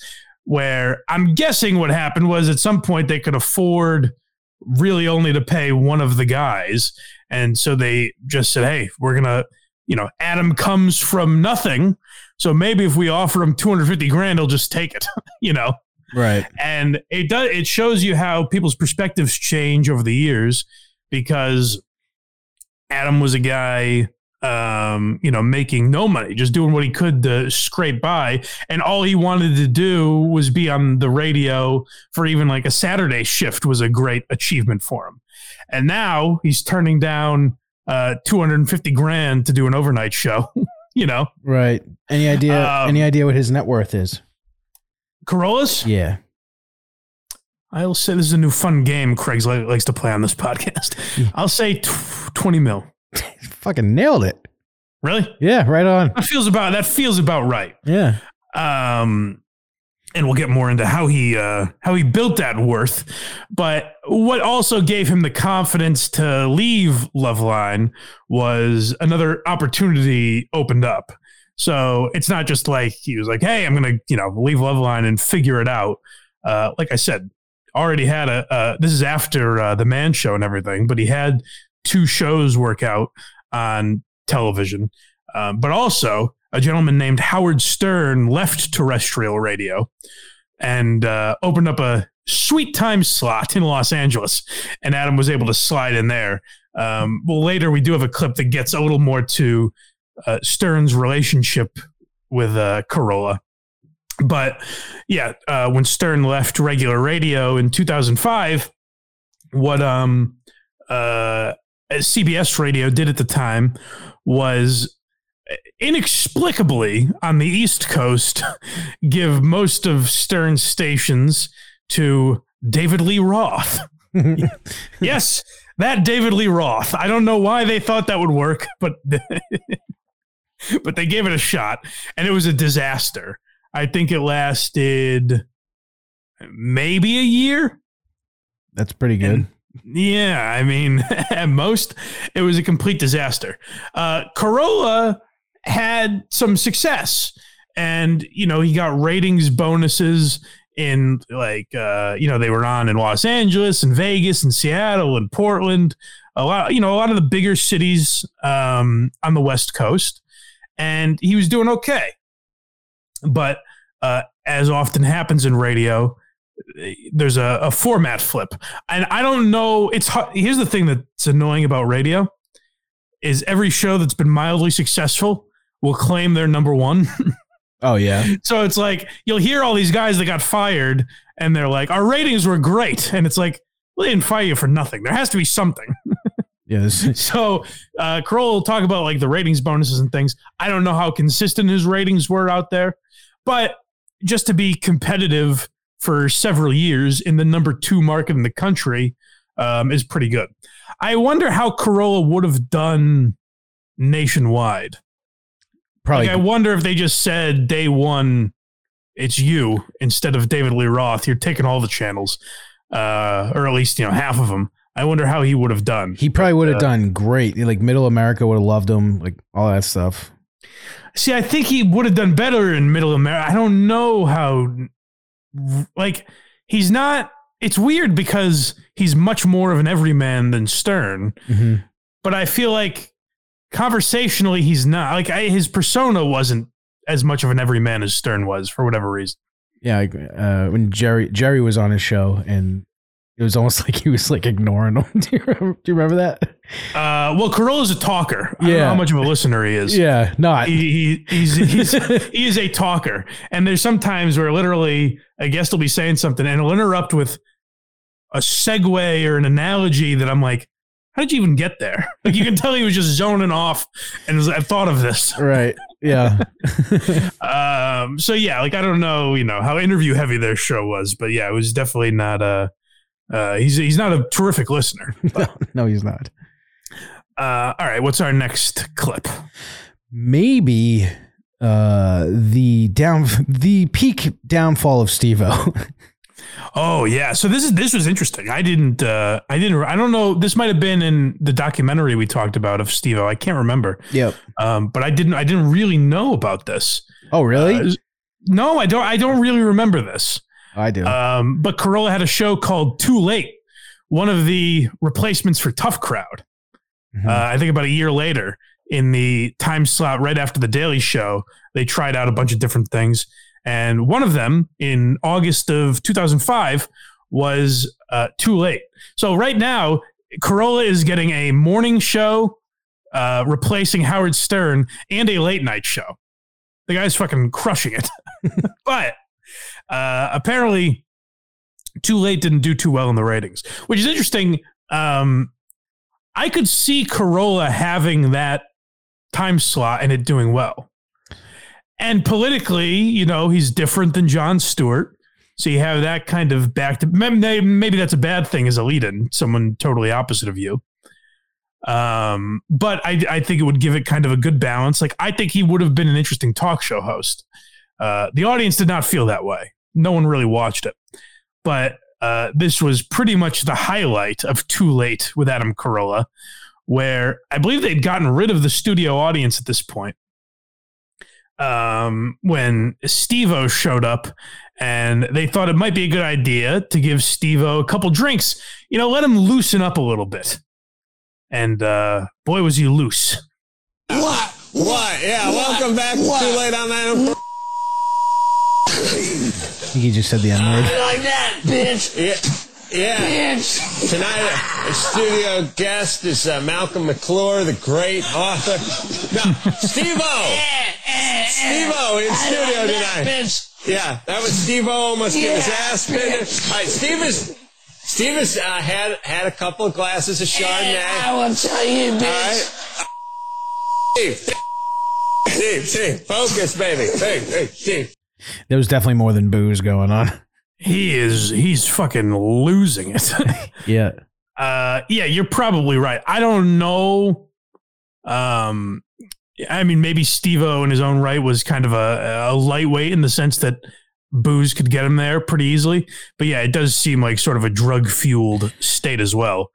Where I'm guessing what happened was at some point they could afford really only to pay one of the guys, and so they just said, "Hey, we're gonna." You know, Adam comes from nothing. So maybe if we offer him 250 grand, he'll just take it, (laughs) you know? Right. and it does it shows you how people's perspectives change over the years because Adam was a guy um you know making no money just doing what he could to scrape by and all he wanted to do was be on the radio for even like a Saturday shift was a great achievement for him and now he's turning down uh 250 grand to do an overnight show (laughs) you know Right. Any idea? Um, any idea what his net worth is? Carollas Yeah. I'll say this is a new fun game Craig's li- likes to play on this (laughs) podcast. (laughs) I'll say tw- 20 mil. Fucking nailed it. Really? Yeah. Right on. That feels about that feels about right. Yeah. Um and we'll get more into how he uh how he built that worth. But what also gave him the confidence to leave Loveline was another opportunity opened up. So it's not just like he was like, "Hey, I'm going to, you know, leave Loveline and figure it out." Uh like I said, already had a this is after uh, the man show and everything, but he had two shows work out on television. Um, but also, a gentleman named Howard Stern left terrestrial radio and uh, opened up a sweet time slot in Los Angeles, and Adam was able to slide in there. Um, well, later we do have a clip that gets a little more to uh, Stern's relationship with uh, Carolla. But yeah, uh, when Stern left regular radio in 2005, what um uh CBS radio did at the time was inexplicably on the East Coast (laughs) give most of Stern's stations to David Lee Roth. (laughs) yes, that David Lee Roth. I don't know why they thought that would work, but (laughs) but they gave it a shot and it was a disaster. I think it lasted maybe a year. That's pretty good. Yeah, I mean, (laughs) at most, it was a complete disaster. Uh, Carolla had some success, and you know he got ratings bonuses in like uh, you know they were on in Los Angeles and Vegas and Seattle and Portland, a lot you know a lot of the bigger cities um, on the West Coast, and he was doing okay. But uh, as often happens in radio, there's a, a format flip, and I don't know. It's here's the thing that's annoying about radio is every show that's been mildly successful will claim they're number one. (laughs) Oh yeah. so it's like you'll hear all these guys that got fired, and they're like, "Our ratings were great," and it's like, "Well, they didn't fire you for nothing. There has to be something." (laughs) Yes. (laughs) so uh, Kroll will talk about like the ratings bonuses and things. I don't know how consistent his ratings were out there, but just to be competitive for several years in the number two market in the country um, is pretty good. I wonder how Carolla would have done nationwide. Probably. Like, I wonder if they just said day one, it's you instead of David Lee Roth. You're taking all the channels, uh, or at least you know half of them. I wonder how he would have done. He probably would have Uh, done great. Like Middle America would have loved him. Like all that stuff. See, I think he would have done better in Middle America. I don't know how. Like, he's not. It's weird because he's much more of an everyman than Stern, Mm-hmm. but I feel like conversationally he's not. Like, I, his persona wasn't as much of an everyman as Stern was for whatever reason. Yeah. Uh, when Jerry Jerry was on his show and it was almost (laughs) like he was like ignoring him. (laughs) do, you remember, do you remember that? Uh, well, Carolla's a talker. I don't know Yeah. how much of a listener he is. Yeah. Not. he, he he's (laughs) he's he is a talker, and there's some times where literally a guest will be saying something and he'll interrupt with a segue or an analogy that I'm like, how did you even get there? Like you can tell he was just zoning off and was, I thought of this. Right. Yeah. Um. So yeah, like I don't know, you know how interview heavy their show was, but yeah, it was definitely not a. Uh, he's he's not a terrific listener. (laughs) no, he's not. Uh, all right, what's our next clip? Maybe uh the down the peak downfall of Steve-O. (laughs) Oh yeah, so this is this was interesting. I didn't, uh, I didn't, I don't know. This might have been in the documentary we talked about of Steve. I can't remember. Yep. Um, but I didn't, I didn't really know about this. Oh, really? Uh, no, I don't. I don't really remember this. I do. Um, but Carolla had a show called Too Late, one of the replacements for Tough Crowd. Mm-hmm. Uh, I think about a year later, in the time slot right after the Daily Show, they tried out a bunch of different things, and one of them in August of 2005 was uh, Too Late. So right now, Carolla is getting a morning show uh, replacing Howard Stern and a late night show. The guy's fucking crushing it. (laughs) but uh, apparently, Too Late didn't do too well in the ratings, which is interesting. Um, I could see Carolla having that time slot and it doing well. And politically, you know, he's different than Jon Stewart. So you have that kind of back to maybe, that's a bad thing as a lead in, someone totally opposite of you. Um, but I, I think it would give it kind of a good balance. Like, I think he would have been an interesting talk show host. Uh, the audience did not feel that way. No one really watched it. But uh, this was pretty much the highlight of Too Late with Adam Carolla, where I believe they'd gotten rid of the studio audience at this point. Um, when Steve-O showed up and they thought it might be a good idea to give Steve-O a couple drinks, you know, let him loosen up a little bit. And uh, boy, was he loose. What? What? Yeah, welcome back to Too Late on Adam. I think he just said the N word. like that, bitch. Yeah. Yeah. Tonight, our studio guest is uh, Malcolm McClure, the great author. No, Steve-O. Steve-O in studio tonight. Yeah, that was Steve-O almost getting his ass pinned. All right, Steve is. Steve has uh, had had a couple of glasses of Chardonnay. I will tell you, bitch. All right. Steve, Steve, Steve, focus, baby. Hey, hey, Steve. There was definitely more than booze going on. (laughs) He is he's fucking losing it. (laughs) Yeah. uh yeah, you're probably right. I don't know. Um I mean maybe Steve-O in his own right was kind of a, a lightweight in the sense that booze could get him there pretty easily. But yeah, it does seem like sort of a drug fueled state as well.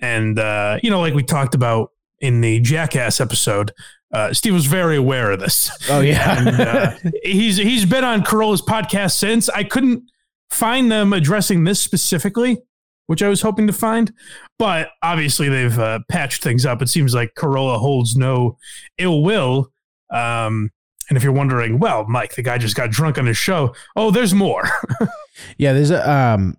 And uh, you know, like we talked about in the Jackass episode, uh, Steve was very aware of this. Oh yeah. (laughs) And, uh, he's he's been on Carolla's podcast since. I couldn't find them addressing this specifically, which I was hoping to find, but obviously they've uh, patched things up. It seems like Carolla holds no ill will. Um, and if you're wondering, well, Mike, the guy just got drunk on his show. Oh, there's more. (laughs) Yeah, there's a um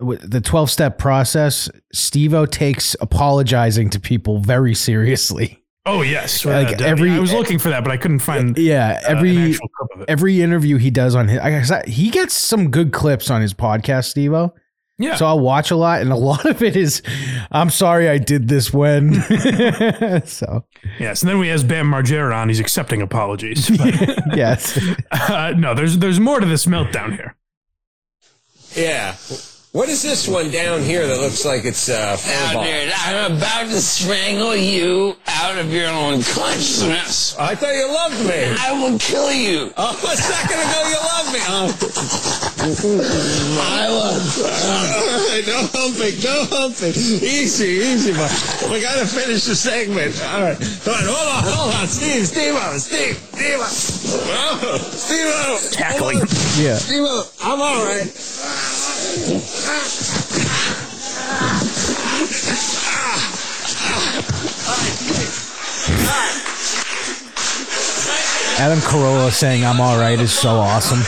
the 12 step process. Steve-O takes apologizing to people very seriously. Oh yes, Like, Uh, every- I was looking for that, but I couldn't find. Yeah, uh, an every actual clip of it. every interview he does on his I guess that- he gets some good clips on his podcast, Steve-O. Yeah. So I'll watch a lot and a (laughs) lot of it is I'm sorry I did this when (laughs) so Yes, and then we has Bam Margera on. He's accepting apologies. (laughs) But, yes. uh, no, there's there's more to this meltdown here. Yeah. What is this one down here that looks like it's uh, Now, dude, I'm about to strangle you out of your own consciousness. I thought you loved me. I will kill you. Oh, a second ago you loved me. Oh. I love All right, (laughs) no humping, no humping. Easy, easy, but we gotta finish the segment. All right, all right, hold on, hold on, Steve, Steve, Steve, Steve, oh, Steve, Tackling. Yeah. Steve, I'm all right. Adam Carolla saying I'm all right is so awesome.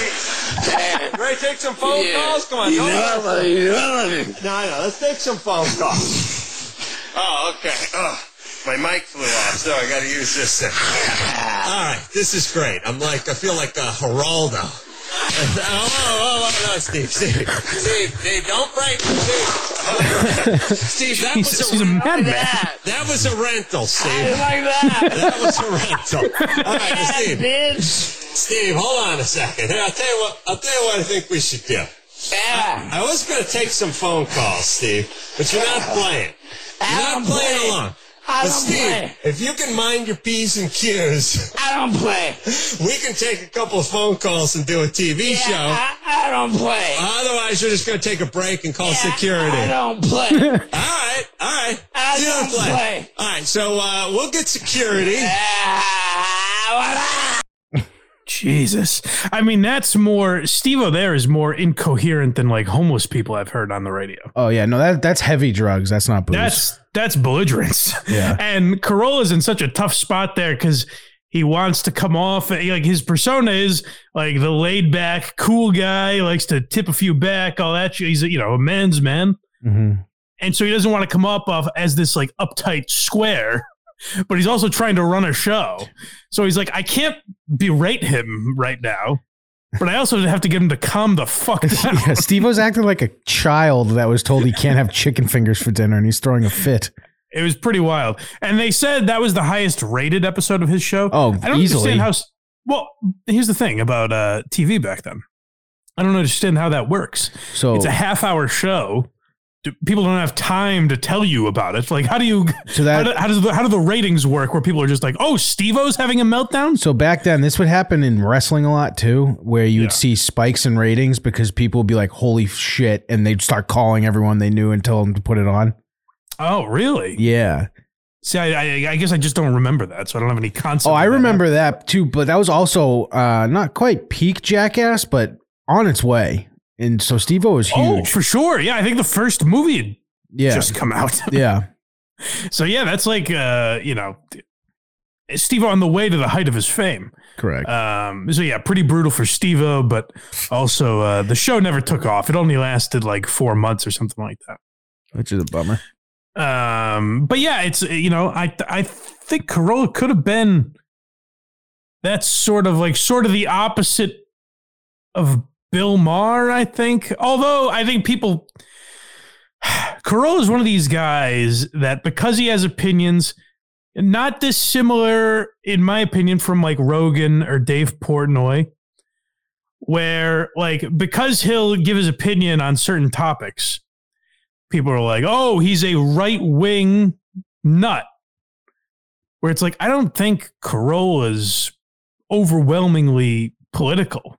Ready to take some phone calls? Come on, You hold know on. I love you, you know I love you. No, no, let's take some phone calls. Oh, okay. Oh, my mic flew off, so I got to use this thing. All right, this is great. I'm like, I feel like a Geraldo. Oh, oh, oh, oh, no, Steve, Steve, Steve, Steve, don't break, Steve. Steve, that was a he's a madman. That was a rental, Steve. I like that. That was a rental. All right, Steve. Bitch. Steve, hold on a second. Here, I'll tell you what. I'll tell you what I think we should do. Yeah. I was going to take some phone calls, Steve, but you're not playing. You're not don't playing play. along. I But don't Steve, play. if you can mind your P's and Q's, I don't play. (laughs) we can take a couple of phone calls and do a TV Yeah, show. I, I don't play. Otherwise, you're just going to take a break and call Yeah, security. I don't play. (laughs) all right, all right. I You don't play. All right, so uh, we'll get security. Jesus, I mean that's more. Steve-O there is more incoherent than like homeless people I've heard on the radio. Oh yeah, no that that's heavy drugs. That's not booze. That's that's belligerence. Yeah. (laughs) And Carolla's in such a tough spot there because he wants to come off like his persona is like the laid back, cool guy, likes to tip a few back, all that. He's a, you know a man's man, Mhm. and so he doesn't want to come up off as this like uptight square. But he's also trying to run a show, so he's like, I can't berate him right now, but I also have to get him to calm the fuck (laughs) down. yeah, Steve was acting like a child that was told he can't have (laughs) chicken fingers for dinner and he's throwing a fit. It was pretty wild. And they said that was the highest rated episode of his show. Oh, I don't easily. understand how. Well, here's the thing about uh, TV back then. I don't understand how that works. So It's a half hour show. Do- People don't have time to tell you about it. Like, how do you? So (laughs) that- how, do, how does the, how do the ratings work? Where people are just like, "Oh, Steve-O's having a meltdown." So back then, this would happen in wrestling a lot too, where you would see spikes in ratings because people would be like, "Holy shit!" and they'd start calling everyone they knew and tell them to put it on. Oh, really? Yeah. See, I, I, I guess I just don't remember that, so I don't have any concept. Oh, I that. remember that too, but that was also uh, not quite peak Jackass, but on its way. And so Steve-O was Oh, huge. for sure. Yeah, I think the first movie had yeah. just come out. (laughs) yeah. So yeah, that's like uh, you know, Steve on the way to the height of his fame. Correct. Um, so yeah, pretty brutal for Steve-O, but also uh, the show never took off. It only lasted like four months or something like that. Which is a bummer. Um, but yeah, it's you know, I I think Carolla could have been that's sort of like sort of the opposite of Bill Maher, I think. Although I think people (sighs) Carolla is one of these guys that because he has opinions, not dissimilar, in my opinion, from like Rogan or Dave Portnoy, where like because he'll give his opinion on certain topics, people are like, oh, he's a right wing nut. Where it's like, I don't think Carolla's overwhelmingly political.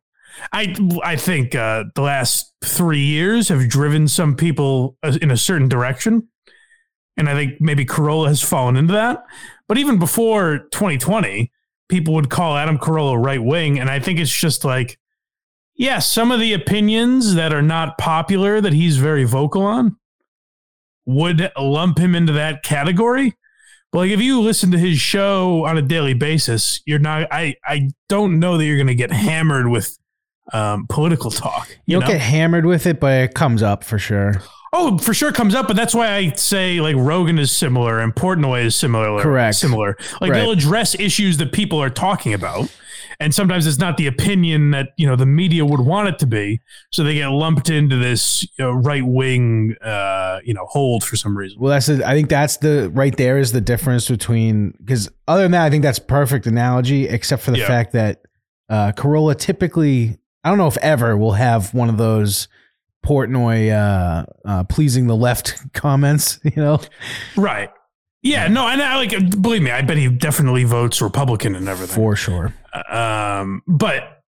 I I think uh, the last three years have driven some people uh, in a certain direction, and I think maybe Carolla has fallen into that. But even before 2020, people would call Adam Carolla right wing, and I think it's just like, yeah, some of the opinions that are not popular that he's very vocal on would lump him into that category. But like if you listen to his show on a daily basis, you're not I I don't know that you're going to get hammered with um, political talk. You, know? get hammered with it, but it comes up for sure. Oh, for sure comes up, but that's why I say like Rogan is similar and Portnoy is similar. Correct. Similar. Like Right. they'll address issues that people are talking about. And sometimes it's not the opinion that, you know, the media would want it to be. So they get lumped into this you know, right wing uh, you know, hold for some reason. Well, that's the, I think that's the right there is the difference between because other than that, I think that's perfect analogy, except for the Yeah. fact that uh, Carolla typically, I don't know if ever we'll have one of those Portnoy uh, uh, pleasing the left (laughs) comments. You know, Right. Yeah, no, and I like believe me, I bet he definitely votes Republican and everything. for sure. Um, but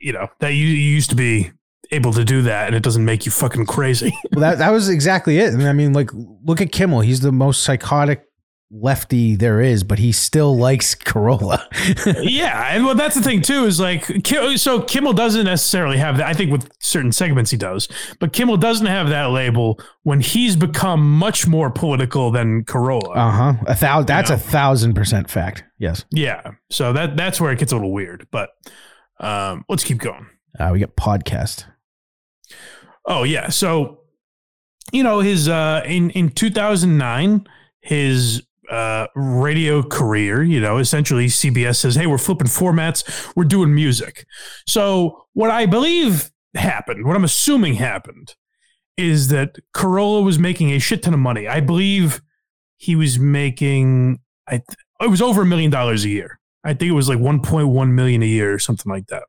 you know that you, you used to be able to do that, and it doesn't make you fucking crazy. (laughs) Well, that that was exactly it. And I mean, like, look at Kimmel. He's the most psychotic lefty there is, but he still likes Carolla. (laughs) yeah, and well, that's the thing too. Is like so Kimmel doesn't necessarily have that. I think with certain segments he does, but Kimmel doesn't have that label when he's become much more political than Carolla. Uh huh. A thousand. That's know? a thousand percent fact. Yes. yeah, so that that's where it gets a little weird. But um, let's keep going. Uh, we get podcast. Oh yeah. So, you know, his uh in in 2009, his uh radio career, you know, essentially CBS says, "Hey, we're flipping formats. We're doing music." So, what I believe happened, what I'm assuming happened is that Carolla was making a shit ton of money. I believe he was making I th- it was over a million dollars a year. I think it was like 1.1 million a year or something like that.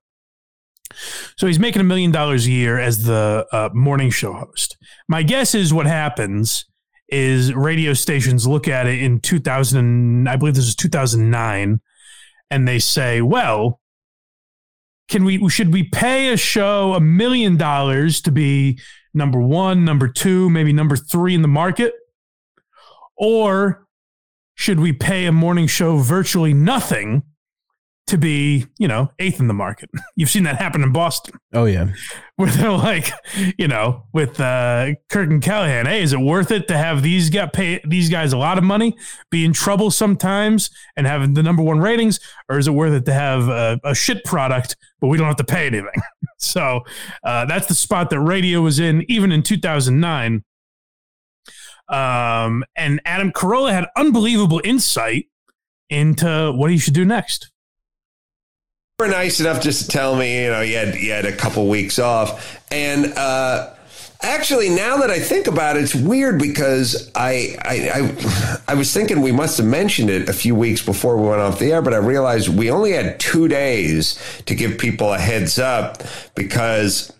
So he's making a million dollars a year as the uh, morning show host. My guess is what happens is radio stations look at it in 2000, I believe this is 2009, and they say, well, can we, should we pay a show a million dollars to be number one, number two, maybe number three in the market? Or should we pay a morning show virtually nothing to be, you know, eighth in the market? (laughs) You've seen that happen in Boston Oh yeah. (laughs) where they're like, you know, with uh, Kirk and Callahan, hey, is it worth it to have these guys pay these guys a lot of money, be in trouble sometimes, and having the number one ratings, or is it worth it to have a, a shit product but we don't have to pay anything? (laughs) so uh, that's the spot that radio was in, even in 2009. Um, and Adam Carolla had unbelievable insight into what he should do next. Were nice enough just to tell me, you know, you had you had a couple weeks off, and uh, actually, now that I think about it, it's weird because I, I I I was thinking we must have mentioned it a few weeks before we went off the air, but I realized we only had two days to give people a heads up because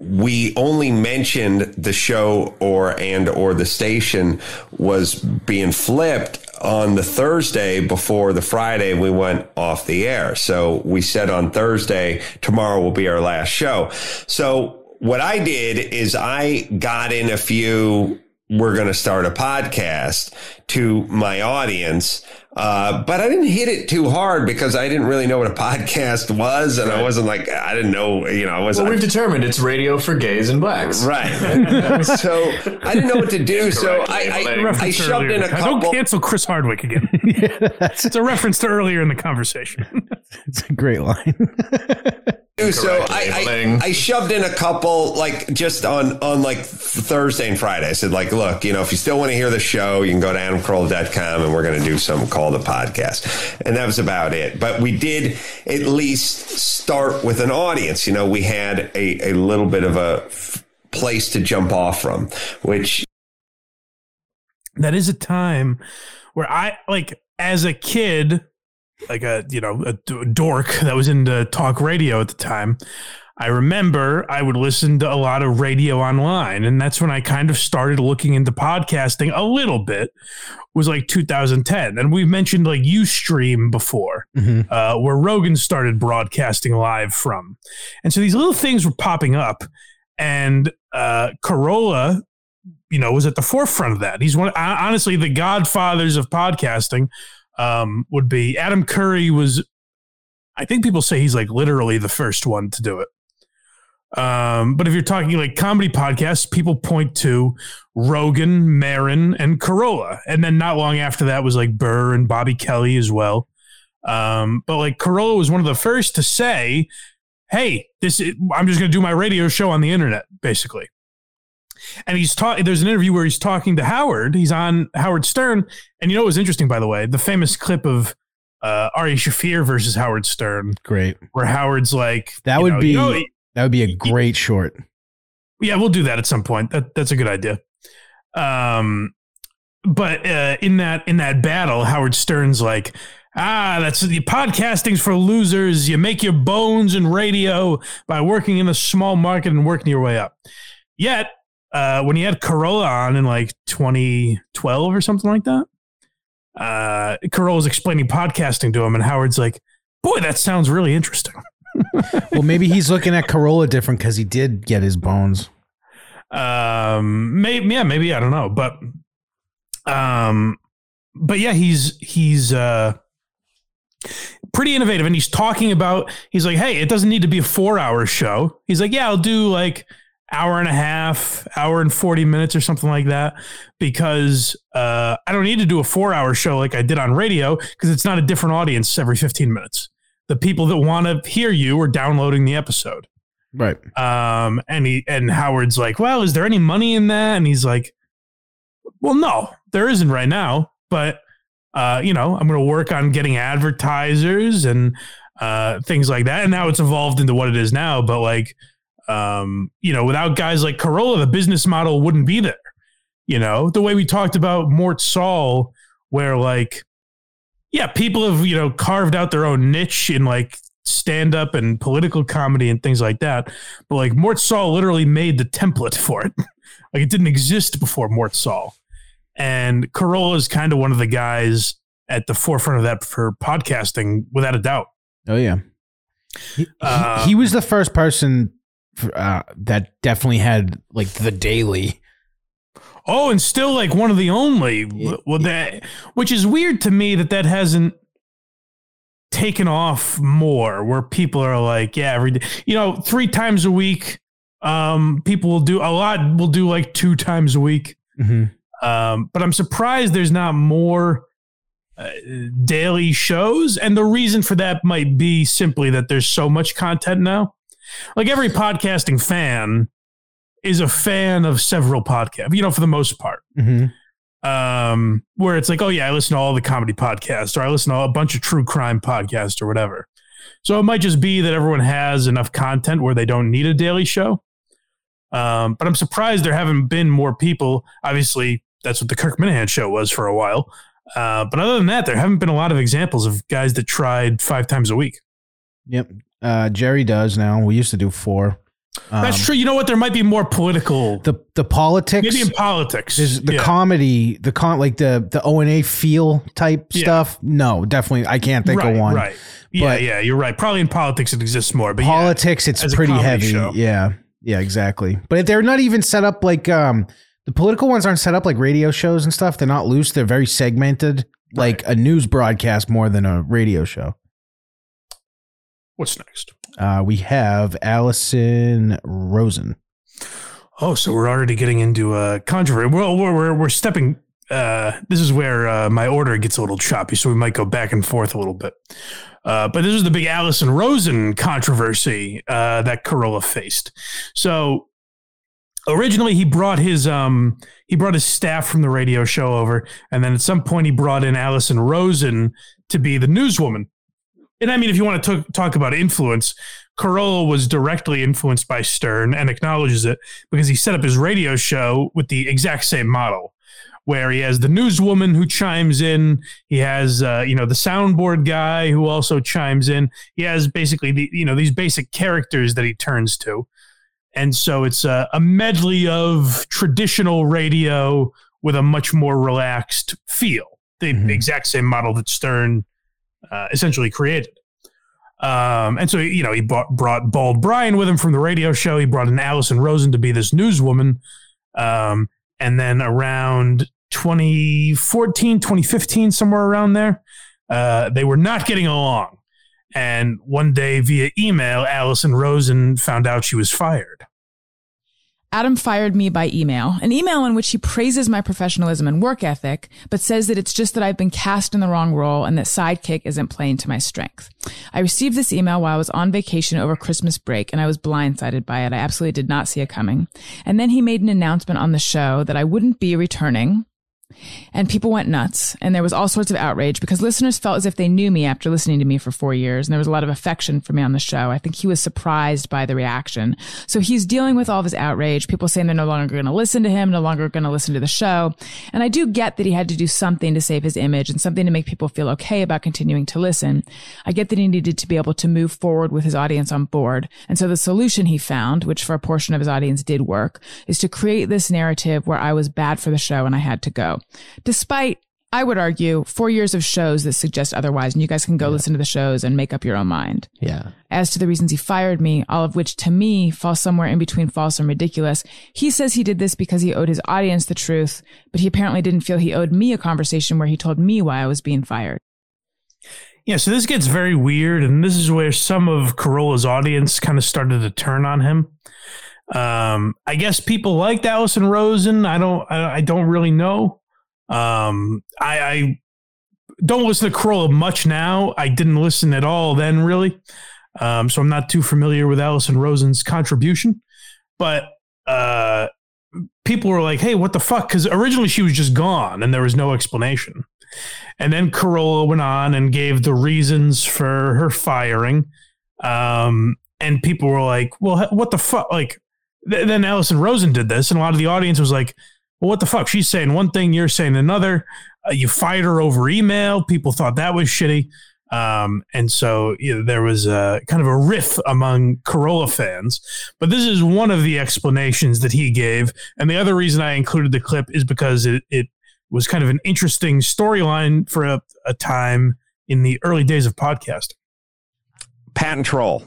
we only mentioned the show or and or the station was being flipped on the Thursday before the Friday we went off the air. So we said on Thursday tomorrow will be our last show. So what I did is I got in a few we're going to start a podcast to my audience. Uh, but I didn't hit it too hard because I didn't really know what a (laughs) podcast was. And I wasn't like, I didn't know, you know, I wasn't. Well, we've determined it's radio for gays and blacks. Right. (laughs) so I didn't know what to do. So I, I, I shoved earlier in a the- Don't cancel Chris Hardwick again. (laughs) it's a reference to earlier in the conversation. It's a great line. So I, I, I shoved in a couple like just on on like Thursday and Friday. I said like, look, you know, if you still want to hear the show, you can go to adamcarolla.com and we're going to do something called the podcast. And that was about it. But we did at least start with an audience. You know, we had a, a little bit of a f- place to jump off from, which that is a time where I like as a kid, like a you know a dork that was into talk radio at the time. I remember I would listen to a lot of radio online, and that's when I kind of started looking into podcasting a little bit. Was like 2010, and we've mentioned like UStream before, Mhm. uh, where Rogan started broadcasting live from, and so these little things were popping up, and uh, Carolla you know was at the forefront of that. He's one honestly the godfathers of podcasting um, would be Adam Curry was I think people say he's like literally the first one to do it. Um, but if you're talking like comedy podcasts, people point to Rogan, Maron, and Carolla, and then not long after that was like Burr and Bobby Kelly as well. Um, but like Carolla was one of the first to say, "Hey, this is, I'm just going to do my radio show on the internet, basically." And he's talking. There's an interview where he's talking to Howard. He's on Howard Stern, and you know what was interesting, by the way, the famous clip of uh, Ari Shaffir versus Howard Stern, Great. where Howard's like, That would know, be you know, that would be a great short. yeah, we'll do that at some point. That that's a good idea. Um, but uh, in that in that battle, Howard Stern's like, ah, that's the podcasting's for losers. You make your bones in radio by working in a small market and working your way up. Yet, uh, when he had Carolla on in like 2012 or something like that, uh, Carolla's explaining podcasting to him, and Howard's like, boy, that sounds really interesting. (laughs) well, maybe he's looking at Carolla different because he did get his bones. um maybe yeah maybe i don't know but um but yeah he's he's uh pretty innovative and he's talking about he's like hey it doesn't need to be a four hour show he's like yeah i'll do like hour and a half hour and 40 minutes or something like that because uh i don't need to do a four hour show like i did on radio because it's not a different audience every 15 minutes the people that want to hear you are downloading the episode Right. um, and he and Howard's like, well, is there any money in that? And he's like, well, no, there isn't right now, but uh, you know, I'm going to work on getting advertisers and uh, things like that. And now it's evolved into what it is now. But like, um, you know, without guys like Carolla, the business model wouldn't be there. You know, the way we talked about Mort Sahl, where like, yeah, people have you know carved out their own niche in like stand up and political comedy and things like that. But like Mort Sahl literally made the template (laughs) for it. like it didn't exist before Mort Sahl. And Carolla is kind of one of the guys at the forefront of that for podcasting, without a doubt. Oh yeah. He, Uh, he was the first person uh, that definitely had like the daily. Oh, and still like one of the only. Well, that which is weird to me that that hasn't taken off more. Where people are like, yeah, every day, you know, three times a week. Um, people will do a lot. Will do like two times a week. Mm-hmm. Um, but I'm surprised there's not more uh, daily shows, and the reason for that might be simply that there's so much content now. Like every podcasting fan is a fan of several podcasts, you know, for the most part. Mm-hmm. Um, where it's like, oh yeah, I listen to all the comedy podcasts, or I listen to a bunch of true crime podcasts, or whatever. So it might just be that everyone has enough content where they don't need a daily show. Um, but I'm surprised there haven't been more people. Obviously, that's what the Kirk Minihane show was for a while. Uh, but other than that, there haven't been a lot of examples of guys that tried five times a week. Yep. Uh, Jerry does now. We used to do four. That's Um, true. You know what? There might be more political. The the politics. Maybe in politics. There's the Yeah. comedy, the con like the the O and A feel type Yeah. stuff. No, definitely, I can't think right, of one. Right. Yeah, But- yeah, you're right. Probably in politics it exists more, but yeah, Politics, it's pretty heavy. show. Yeah, yeah, exactly. But they're not even set up like um the political ones aren't set up like radio shows and stuff. They're not loose. They're very segmented, like a news broadcast more than a radio show. What's next? Uh, we have Allison Rosen. Oh, so we're already getting into a controversy. Well, we're we're, we're stepping. Uh, this is where uh, my order gets a little choppy, so we might go back and forth a little bit. Uh, but this is the big Allison Rosen controversy uh, that Carolla faced. So originally, he brought his um he brought his staff from the radio show over, and then at some point he brought in Allison Rosen to be the newswoman. And I mean, if you want to talk talk about influence, Carolla was directly influenced by Stern and acknowledges it because he set up his radio show with the exact same model, where he has the newswoman who chimes in, he has uh, you know the soundboard guy who also chimes in. He has basically the you know these basic characters that he turns to, and so it's a, a medley of traditional radio with a much more relaxed feel. The exact same model that Stern uh, essentially created. Um, and so, you know, he brought, brought Bald Brian with him from the radio show. He brought in Allison Rosen to be this newswoman. Um, and then around 2014, 2015, somewhere around there, uh, they were not getting along. And one day via email, Allison Rosen found out she was fired. Adam fired me by email, an email in which he praises my professionalism and work ethic, but says that it's just that I've been cast in the wrong role and that sidekick isn't playing to my strength. I received this email while I was on vacation over Christmas break and I was blindsided by it. I absolutely did not see it coming. And then he made an announcement on the show that I wouldn't be returning and people went nuts. And there was all sorts of outrage because listeners felt as if they knew me after listening to me for four years. And there was a lot of affection for me on the show. I think he was surprised by the reaction. So he's dealing with all this outrage. People saying they're no longer going to listen to him no longer going to listen to the show. And i do get that he had to do something to save his image and something to make people feel okay about continuing to listen. I get that he needed to be able to move forward with his audience on board. And so the solution he found which for a portion of his audience did work is to create this narrative where i was bad for the show and i had to go despite I would argue four years of shows that suggest otherwise, and you guys can go yeah. listen to the shows and make up your own mind. Yeah. As to the reasons he fired me, all of which to me fall somewhere in between false and ridiculous. He says he did this because he owed his audience the truth, but he apparently didn't feel he owed me a conversation where he told me why I was being fired. Yeah, so this gets very weird, and this is where some of Carolla's audience kind of started to turn on him. Um, I guess people liked Allison Rosen. I don't. I, I don't really know. Um, I, I don't listen to Carolla much now. I didn't listen at all then, really. Um, so I'm not too familiar with Allison Rosen's contribution. But uh, people were like, hey, what the fuck? Because originally she was just gone and there was no explanation. And then Carolla went on and gave the reasons for her firing. Um, and people were like, well, what the fuck? Like, th- then Allison Rosen did this, and a lot of the audience was like, well, what the fuck? She's saying one thing, you're saying another. Uh, you fired her over email. People thought that was shitty. Um, and so you know, there was a kind of a riff among Carolla fans. But this is one of the explanations that he gave. And the other reason I included the clip is because it, it was kind of an interesting storyline for a, a time in the early days of podcasting. Patent troll.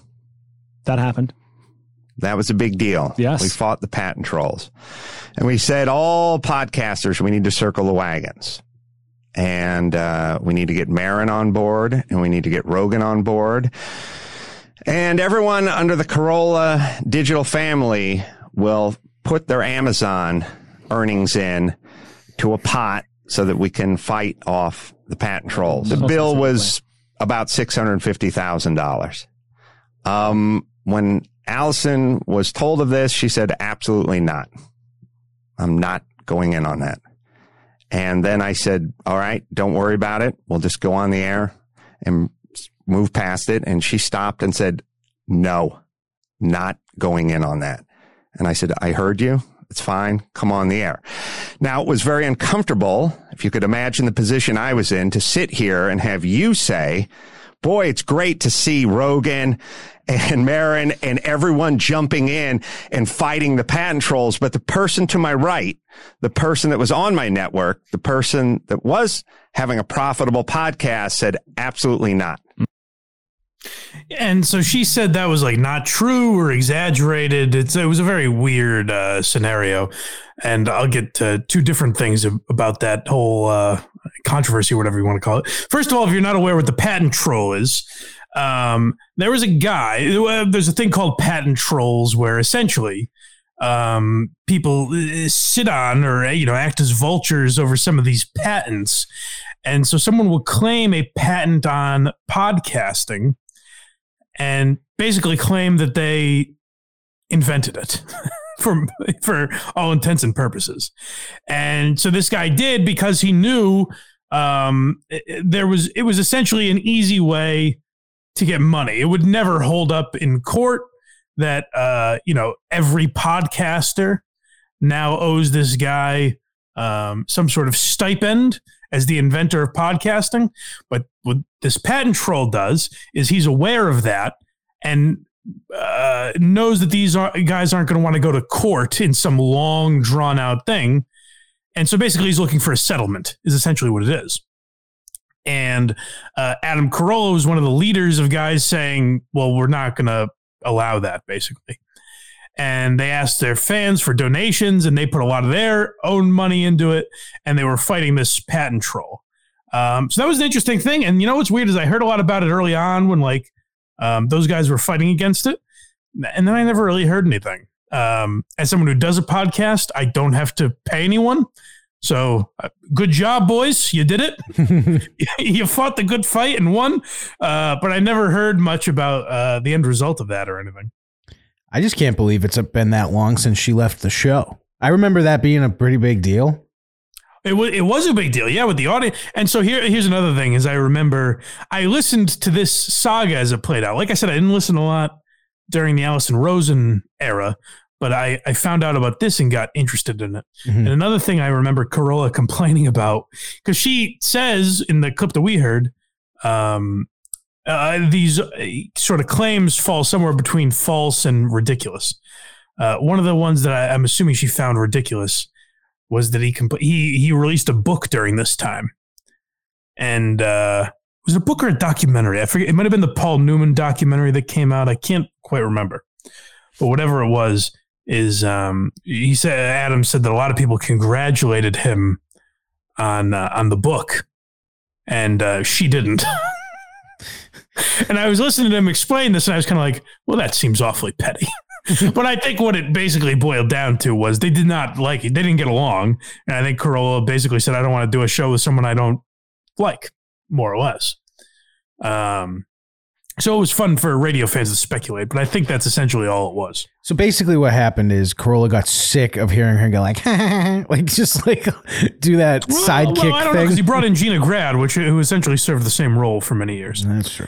That happened. That was a big deal. Yes. We fought the patent trolls. And we said, all podcasters, we need to circle the wagons. And uh, we need to get Maron on board and we need to get Rogan on board. And everyone under the Carolla digital family will put their Amazon earnings in to a pot so that we can fight off the patent trolls. The bill was about $650,000. Um, when Allison was told of this, she said, absolutely not. I'm not going in on that. And then I said, all right, don't worry about it. We'll just go on the air and move past it. And she stopped and said, no, not going in on that. And I said, I heard you. It's fine. Come on the air. Now it was very uncomfortable. If you could imagine the position I was in to sit here and have you say, boy, it's great to see Rogan and Maron and everyone jumping in and fighting the patent trolls. But the person to my right, the person that was on my network, the person that was having a profitable podcast said, absolutely not. And so she said that was like not true or exaggerated. It's, it was a very weird uh, scenario. And I'll get to two different things about that whole uh, controversy, whatever you want to call it. First of all, if you're not aware what the patent troll is, um, there was a guy. Uh, there's a thing called patent trolls, where essentially um, people uh, sit on or you know act as vultures over some of these patents, and so someone will claim a patent on podcasting, and basically claim that they invented it. (laughs) for for all intents and purposes. And so this guy did because he knew um, there was it was essentially an easy way to get money. It would never hold up in court that uh, you know every podcaster now owes this guy um, some sort of stipend as the inventor of podcasting. But what this patent troll does is he's aware of that and uh, knows that these are, guys aren't going to want to go to court in some long, drawn out thing. And so basically, he's looking for a settlement, is essentially what it is. And uh, Adam Carolla was one of the leaders of guys saying, well, we're not going to allow that, basically. And they asked their fans for donations, and they put a lot of their own money into it, and they were fighting this patent troll. Um, so that was an interesting thing. And you know what's weird is I heard a lot about it early on when like um, those guys were fighting against it, and then I never really heard anything. um, as someone who does a podcast, I don't have to pay anyone. So uh, good job, boys. You did it. (laughs) (laughs) you fought the good fight and won. Uh, but I never heard much about uh, the end result of that or anything. I just can't believe it's been that long since she left the show. I remember that being a pretty big deal. It was it was a big deal, yeah, with the audience. And so here here's another thing: is I remember I listened to this saga as it played out. Like I said, I didn't listen a lot during the Allison Rosen era, but I I found out about this and got interested in it. Mm-hmm. And another thing I remember Carolla (laughs) complaining about because she says in the clip that we heard, um, uh, these uh, sort of claims fall somewhere between false and ridiculous. Uh, one of the ones that I, I'm assuming she found ridiculous was that he compl- he he released a book during this time, and uh, was it a book or a documentary? I forget. It might have been the Paul Newman documentary that came out. I can't quite remember, but whatever it was, is um, he said Adam said that a lot of people congratulated him on uh, on the book, and uh, she didn't. (laughs) and I was listening to him explain this, and I was kind of like, "Well, that seems awfully petty." (laughs) but I think what it basically boiled down to was they did not like it. They didn't get along, and I think Carolla basically said, "I don't want to do a show with someone I don't like," more or less. Um, so it was fun for radio fans to speculate, but I think that's essentially all it was. So basically, what happened is Carolla got sick of hearing her go like, (laughs) like just like do that Well, sidekick well, I don't thing. because he brought in Gina Grad, which who essentially served the same role for many years. That's true.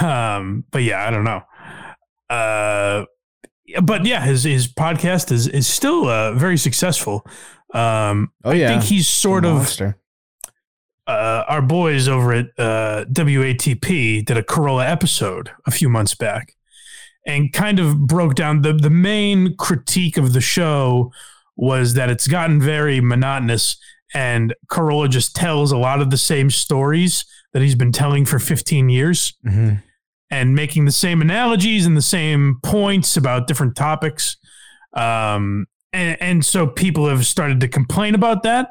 Um, but yeah, I don't know. Uh, but yeah, his his podcast is is still uh, very successful. Um, Oh, yeah. I think he's sort of. Uh, our boys over at uh, WATP did a Carolla episode a few months back and kind of broke down the the main critique of the show was that it's gotten very monotonous and Carolla just tells a lot of the same stories that he's been telling for 15 years Mhm. and making the same analogies and the same points about different topics. Um, and, and so people have started to complain about that.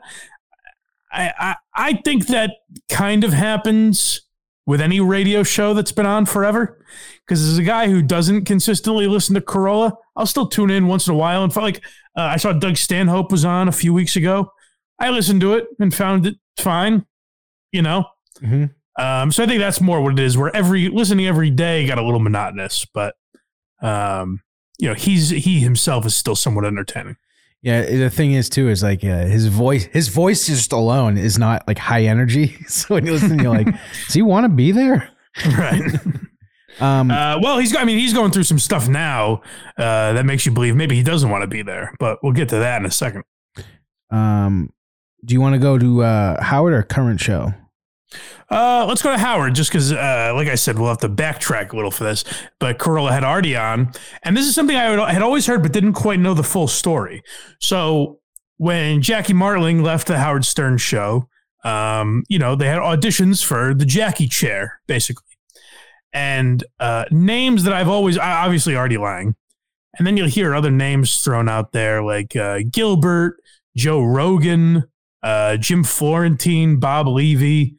I, I, I think that kind of happens with any radio show that's been on forever. Because as a guy who doesn't consistently listen to Carolla, I'll still tune in once in a while. And felt like uh, I saw Doug Stanhope was on a few weeks ago. I listened to it and found it fine, you know. Mhm. Um, so I think that's more what it is. Where every listening every day got a little monotonous, but um, you know, he's he himself is still somewhat entertaining. Yeah, the thing is too is like uh, his voice. His voice just alone is not like high energy. (laughs) So when you listen, you're like, (laughs) does he want to be there? Right. (laughs) Um, Uh, well, he's. I mean, he's going through some stuff now uh, that makes you believe maybe he doesn't want to be there. But we'll get to that in a second. um, do you want to go to uh, Howard or current show? Uh, let's go to Howard, just because, uh, like I said, we'll have to backtrack a little for this. But Carolla had already on, and this is something I had always heard, but didn't quite know the full story. So when Jackie Martling left the Howard Stern show, um, you know, they had auditions for the Jackie chair, basically, and uh, names that I've always, obviously, Artie Lange, and then you'll hear other names thrown out there like uh, Gilbert, Joe Rogan, uh, Jim Florentine, Bob Levy,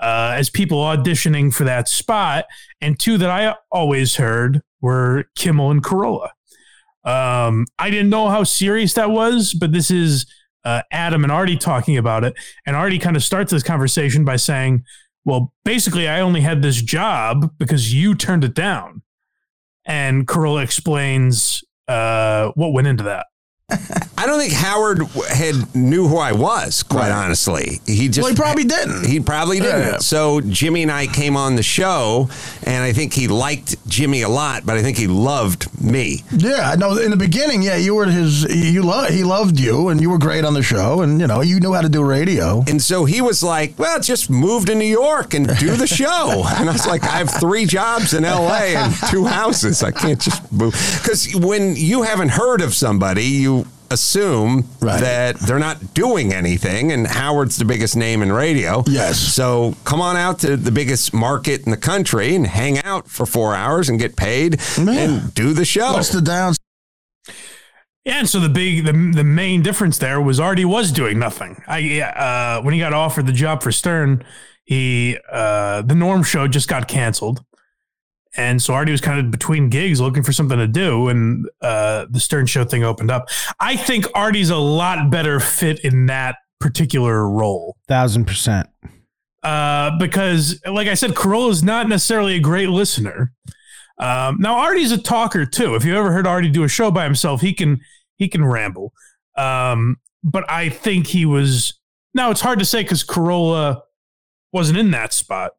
uh, as people auditioning for that spot. And two that I always heard were Kimmel and Carolla. Um, I didn't know how serious that was, but this is uh, Adam and Artie talking about it. And Artie kind of starts this conversation by saying, Well, basically, I only had this job because you turned it down. And Carolla explains uh, what went into that. (laughs) I don't think Howard had knew who I was. Quite honestly, he just Well, he probably didn't. He probably didn't. Yeah. So Jimmy and I came on the show, and I think he liked Jimmy a lot, but I think he loved me. Yeah, no. In the beginning, yeah, you were his. You love. He loved you, and you were great on the show, and you know you knew how to do radio. And so he was like, "Well, just move to New York and do the show." (laughs) and I was like, "I have three jobs in L.A. and two houses. I can't just move." Because when you haven't heard of somebody, you assume that they're not doing anything. And Howard's the biggest name in radio. Yes. So come on out to the biggest market in the country and hang out for four hours and get paid and do the show. What's the downs? Yeah, and so the big, the, the main difference there was Artie was doing nothing. I uh, when he got offered the job for Stern, he uh, the Norm Show just got canceled, And so Artie was kind of between gigs looking for something to do, and uh, the Stern Show thing opened up. I think Artie's a lot better fit in that particular role. Thousand percent. Uh, because, like I said, Carolla is not necessarily a great listener. Um, now Artie's a talker too. If you ever heard Artie do a show by himself, he can he can ramble. Um, but I think he was. Now it's hard to say because Carolla wasn't in that spot.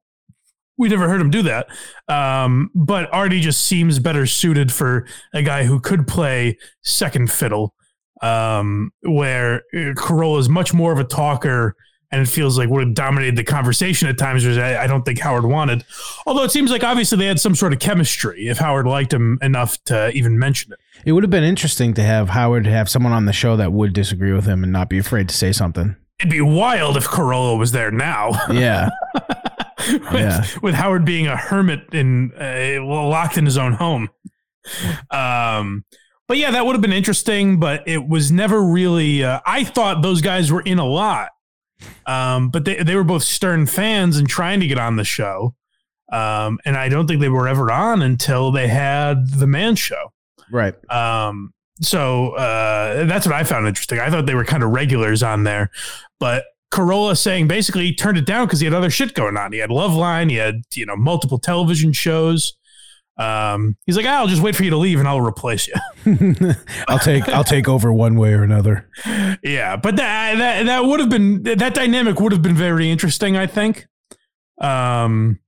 We never heard him do that. Um, but Artie just seems better suited for a guy who could play second fiddle, um, where uh, Carolla is much more of a talker and it feels like would have dominated the conversation at times, which I, I don't think Howard wanted. Although it seems like obviously they had some sort of chemistry if Howard liked him enough to even mention it. It would have been interesting to have Howard have someone on the show that would disagree with him and not be afraid to say something. It'd be wild if Carolla was there now. Yeah. (laughs) (laughs) with, Yeah. with Howard being a hermit in uh, locked in his own home. Um, but yeah, that would have been interesting. But it was never really. Uh, I thought those guys were in a lot, um, but they they were both Stern fans and trying to get on the show. Um, and I don't think they were ever on until they had the Man Show. Right. Um, so uh, that's what I found interesting. I thought they were kind of regulars on there, but Carolla saying basically he turned it down because he had other shit going on. He had Loveline, he had you know multiple television shows. Um, he's like, I'll just wait for you to leave and I'll replace you. (laughs) (laughs) I'll take I'll take over one way or another. yeah, but that that that would have been that dynamic would have been very interesting. I think. Um,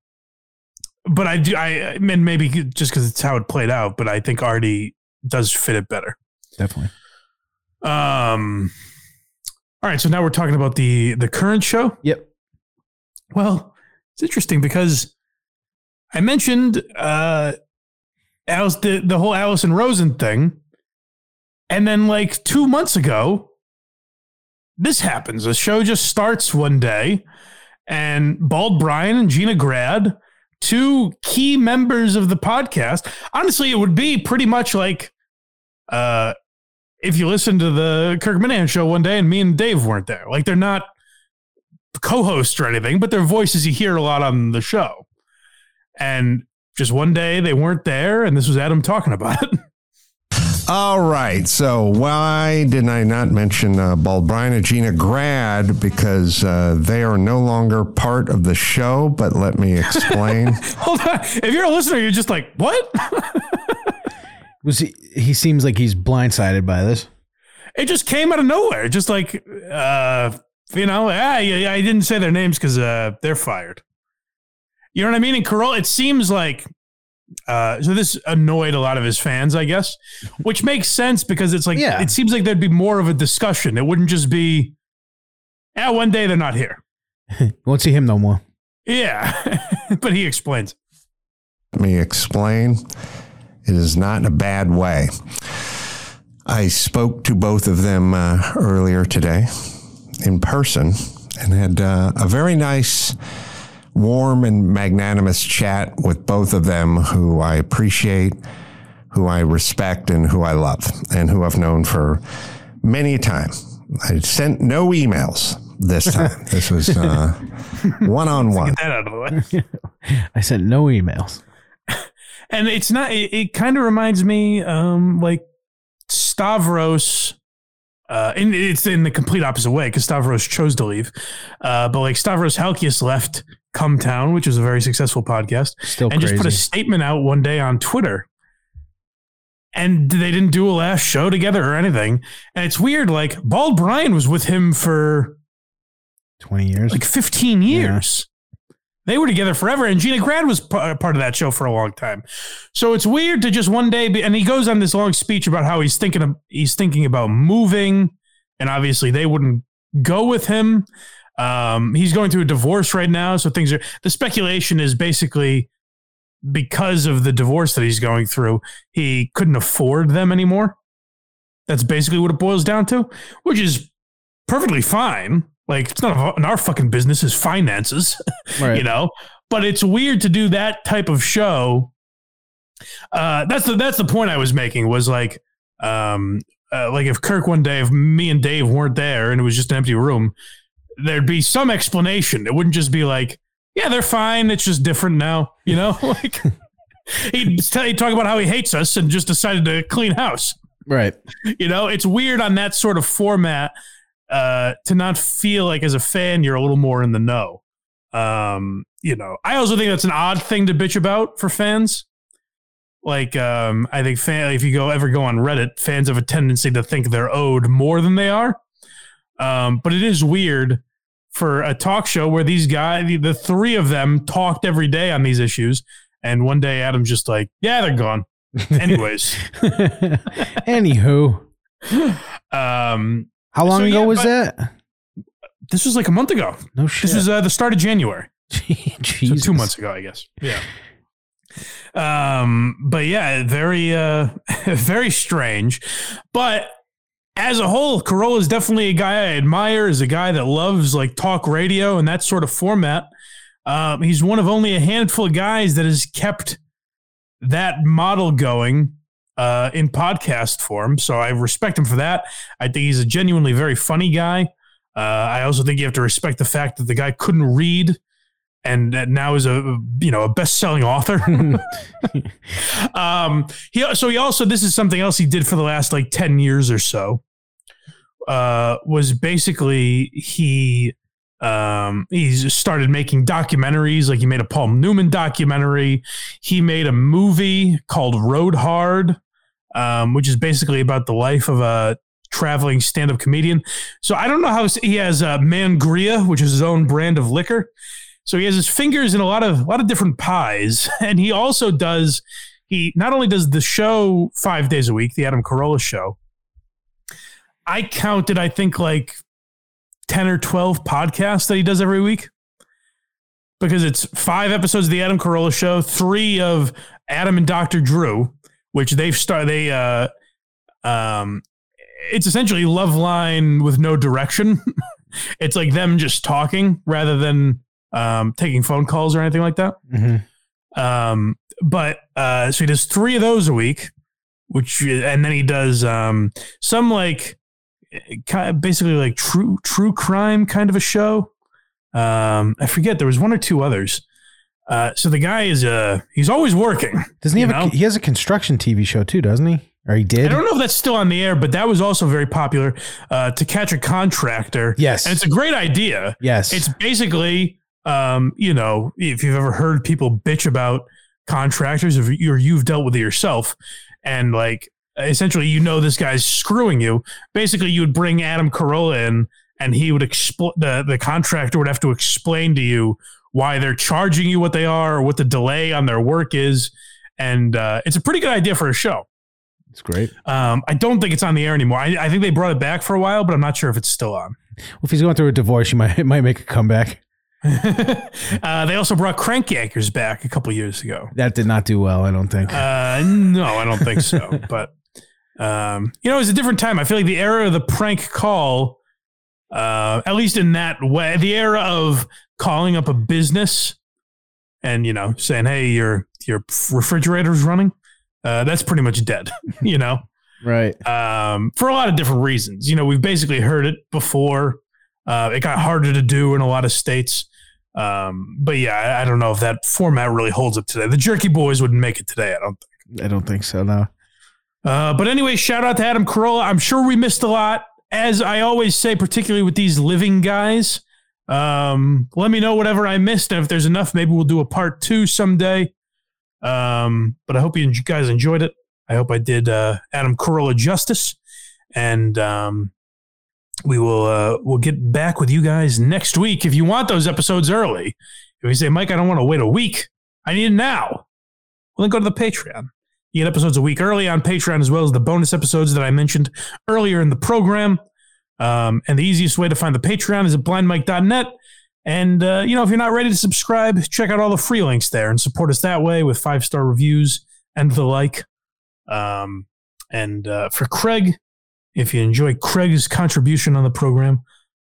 but I do I and maybe just because it's how it played out, but I think Artie does fit it better. Definitely. Um. All right, so now we're talking about the the current show. Yep. Well, it's interesting because I mentioned uh Alice the, the whole Allison Rosen thing. And then like 2 months ago this happens. The show just starts one day and Bald Brian and Gina Grad, two key members of the podcast. Honestly, it would be pretty much like uh if you listen to the Kirk Minihane show one day and me and Dave weren't there. Like they're not co-hosts or anything, but they're voices you hear a lot on the show. And just one day they weren't there, and this was Adam talking about it. (laughs) All right. So why did I not mention uh, Bald Brian and Gina Grad? Because uh, they are no longer part of the show. But let me explain. (laughs) Hold on. If you're a listener, you're just like, what? (laughs) Was he he seems like he's blindsided by this. it just came out of nowhere. Just like, uh, you know, ah, I didn't say their names because uh, they're fired. You know what I mean? And Carolla, it seems like, uh, so this annoyed a lot of his fans, I guess, which makes sense because it's like, Yeah. it seems like there'd be more of a discussion. It wouldn't just be, yeah, one day they're not here. (laughs) Won't see him no more. Yeah. (laughs) but he explains. Let me explain. It is not in a bad way. I spoke to both of them uh, earlier today in person and had uh, a very nice, warm, and magnanimous chat with both of them who I appreciate, who I respect, and who I love, and who I've known for many a time. I sent no emails this time. (laughs) this was one on one. Get that out of the way. (laughs) I sent no emails. And it's not it, it kind of reminds me um like stavros uh and it's in the complete opposite way because stavros chose to leave. Uh but like stavros halkias left Cum Town which was a very successful podcast Still and just put a statement out one day on twitter. And they didn't do a last show together or anything. And it's weird like bald brian was with him for Twenty years. like 15 years. They were together forever, and Gina Grad was part of that show for a long time. So it's weird to just one day be, and he goes on this long speech about how he's thinking of, he's thinking about moving, and obviously they wouldn't go with him. Um, he's going through a divorce right now, so things are. The speculation is basically because of the divorce that he's going through, he couldn't afford them anymore. That's basically what it boils down to, which is perfectly fine. Like it's not in our fucking business is finances, (laughs) Right. you know. But it's weird to do that type of show. Uh, that's the that's the point I was making was like, um, uh, like if Kirk one day, if me and Dave weren't there and it was just an empty room, there'd be some explanation. It wouldn't just be like, yeah, they're fine. It's just different now, you know. (laughs) like (laughs) he'd, tell, he'd talk about how he hates us and just decided to clean house. Right. You know, it's weird on that sort of format uh, to not feel like as a fan you're a little more in the know. Um, you know, I also think that's an odd thing to bitch about for fans. Like, um, I think fan, if you go ever go on Reddit, fans have a tendency to think they're owed more than they are. Um, but it is weird for a talk show where these guys, the, the three of them, talked every day on these issues, and one day Adam's just like, "Yeah, they're gone." (laughs) Anyways, (laughs) Anywho, um, how long So, ago yeah, was that? this was like a month ago. No shit. This was uh, the start of January. (laughs) So two months ago, I guess. Yeah. Um, but yeah, very uh (laughs) very strange. But as a whole, Carolla is definitely a guy I admire, is a guy that loves like talk radio and that sort of format. Um, he's one of only a handful of guys that has kept that model going uh, in podcast form. So I respect him for that. I think he's a genuinely very funny guy. Uh, I also think you have to respect the fact that the guy couldn't read and that now is a you know a best-selling author. (laughs) (laughs) um, he so he also this is something else he did for the last like ten years or so. Uh, was basically he um he's started making documentaries like he made a Paul Newman documentary. He made a movie called Road Hard, um, which is basically about the life of a traveling stand-up comedian. So I don't know how he has uh, Mangria, which is his own brand of liquor. So he has his fingers in a lot of a lot of different pies, (laughs) and he also does. He not only does the show five days a week, the Adam Carolla show. I counted, I think, like ten or twelve podcasts that he does every week, because it's five episodes of the Adam Carolla show, three of Adam and Doctor Drew, which they've started. They uh, um, it's essentially Loveline with no direction. (laughs) it's like them just talking rather than um, taking phone calls or anything like that. Mm-hmm. Um, but uh, so he does three of those a week, which and then he does um, some like kind of basically like true true crime kind of a show. Um, I forget there was one or two others. Uh, so the guy is uh he's always working. Doesn't he have? A, he has a construction TV show too, doesn't he? Or he did? I don't know if that's still on the air, but that was also very popular. Uh, to catch a contractor. Yes. and it's a great idea. Yes. It's basically, um, you know, if you've ever heard people bitch about contractors, if you or you've dealt with it yourself, and like essentially, you know, this guy's screwing you. Basically, you would bring Adam Carolla in, and he would explain the the contractor would have to explain to you why they're charging you what they are, or what the delay on their work is, and uh, it's a pretty good idea for a show. It's great. Um, I don't think it's on the air anymore. I, I think they brought it back for a while, but I'm not sure if it's still on. Well, if he's going through a divorce, he might it might make a comeback. (laughs) uh, they also brought Crank Yankers back a couple years ago. That did not do well, I don't think. Uh, no, I don't think so. (laughs) but um, you know, it was a different time. I feel like the era of the prank call, uh, at least in that way, the era of calling up a business and you know saying, "Hey, your your refrigerator's running," uh, that's pretty much dead. (laughs) you know, right? Um, for a lot of different reasons. You know, we've basically heard it before. Uh, it got harder to do in a lot of states. Um, but yeah, I, I don't know if that format really holds up today. The Jerky Boys wouldn't make it today. I don't think. I don't think so. No. Uh, but anyway, shout out to Adam Carolla. I'm sure we missed a lot. As I always say, particularly with these living guys, um, let me know whatever I missed. And if there's enough, maybe we'll do a part two someday. Um, but I hope you guys enjoyed it. I hope I did uh, Adam Carolla justice. And um, we will uh, we'll get back with you guys next week. If you want those episodes early, if you say, Mike, I don't want to wait a week, I need it now. Well, then go to the Patreon. You get episodes a week early on Patreon, as well as the bonus episodes that I mentioned earlier in the program. Um, and the easiest way to find the Patreon is at blindmike.net. And, uh, you know, if you're not ready to subscribe, check out all the free links there and support us that way with five star reviews and the like. Um, and uh, for Craig, if you enjoy Craig's contribution on the program,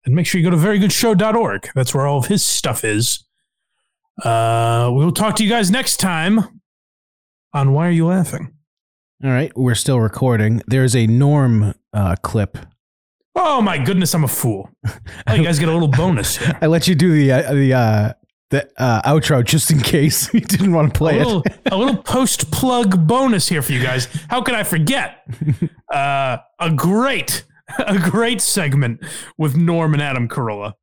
then make sure you go to verygoodshow.org. That's where all of his stuff is. Uh, we will talk to you guys next time on Why Are You Laughing? All right, we're still recording. There's a Norm uh, clip. Oh my goodness, I'm a fool. Oh, you guys get a little (laughs) bonus here. I let you do the uh, the uh, the uh, outro just in case (laughs) you didn't want to a play little, it. a little (laughs) post plug bonus here for you guys. How could I forget? Uh, a great, a great segment with Norm and Adam Carolla.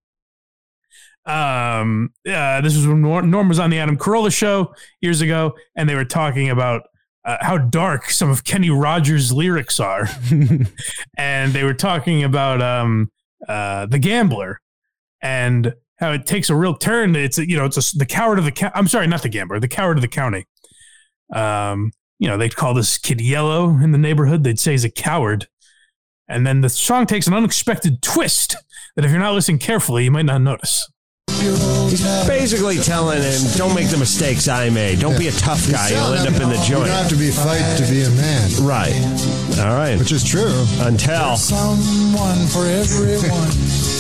Um, uh, this was when Norm, was on the Adam Carolla show years ago, and they were talking about uh, how dark some of Kenny Rogers' lyrics are, (laughs) and they were talking about um, uh, the Gambler and how it takes a real turn. It's a, you know it's a, the coward of the co- I'm sorry, not the Gambler, the coward of the county. Um, you know they'd call this kid Yellow in the neighborhood. They'd say he's a coward, and then the song takes an unexpected twist that if you're not listening carefully, you might not notice. He's basically telling him, "Don't make the mistakes I made. Don't be a tough guy. You'll end up in the You joint." don't have to be fight to be a man. Right. All right. Which is true. Until Someone for everyone.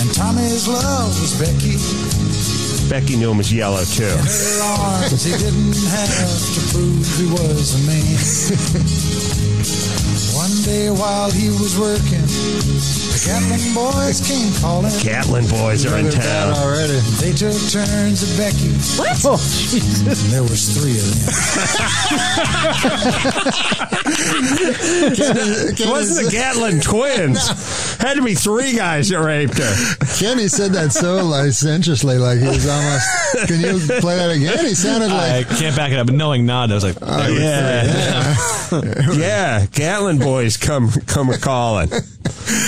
And Tommy's love was Becky. Becky knew him as yellow too. In her arms, he didn't have to prove he was a man. One day while he was working, the Gatlin boys came calling. Gatlin boys are in town. already. They took turns at Becky. What? Oh, Jesus. And there was three of them. It wasn't the Gatlin twins. Had to be three guys that raped her. Kenny said that so licentiously, like he was almost. Can you play that again? He sounded like. I like. can't back it up. But knowing nod, I was like, Oh, Yeah. (laughs) yeah, Gatlin boys come come a calling.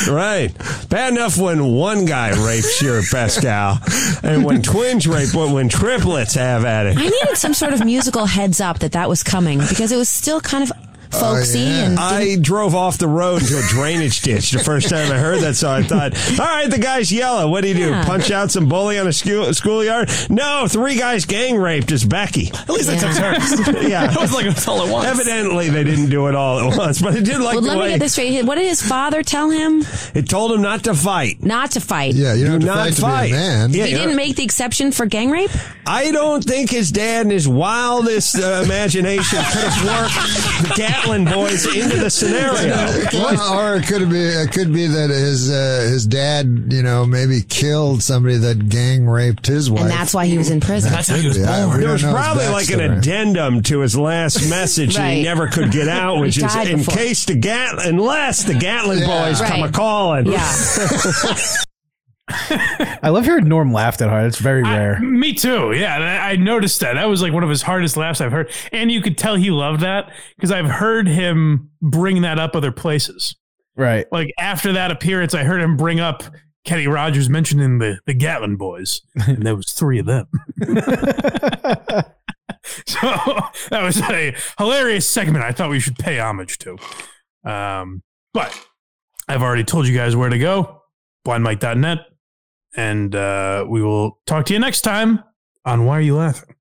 Right. Bad enough when one guy rapes your best gal, and when twins rape, when, when triplets have at it. I needed some sort of musical heads up that that was coming because it was still kind of folksy and I drove off the road into a drainage ditch the first time I heard that song. I thought, all right, the guy's yellow. What do you do? Yeah. Punch out some bully on a school, schoolyard? No, three guys gang raped is Becky. at least I took turns. Yeah. (laughs) (laughs) it was like it's all at once. Evidently, they didn't do it all at once, but it did like well, the let me get this straight. What did his father tell him? it told him not to fight. Not to fight. Yeah, you don't Do have to not fight, fight. to be a man. Yeah, He didn't make the exception for gang rape. I don't think his dad in his wildest uh, imagination could have worked the Gatlin boys into the scenario. (laughs) Well, or it could be it could be that his uh, his dad, you know, maybe killed somebody that gang raped his wife. And that's why he was in prison. That's how he was Yeah, born. There was probably like an addendum to his last message that he never could get out, which is in before. case the Gat, unless the Gatlin Yeah. boys come a calling. Yeah. (laughs) I love hearing Norm laugh that hard. It's very rare. Me too. Yeah, I I noticed that. That was like one of his hardest laughs I've heard, and you could tell he loved that because I've heard him bring that up other places. Right. Like after that appearance, I heard him bring up Kenny Rogers mentioning the the Gatlin boys, and there was three of them. (laughs) (laughs) so that was a hilarious segment. I thought we should pay homage to. Um, but I've already told you guys where to go. Blindmike.net, and uh, we will talk to you next time on Why Are You Laughing.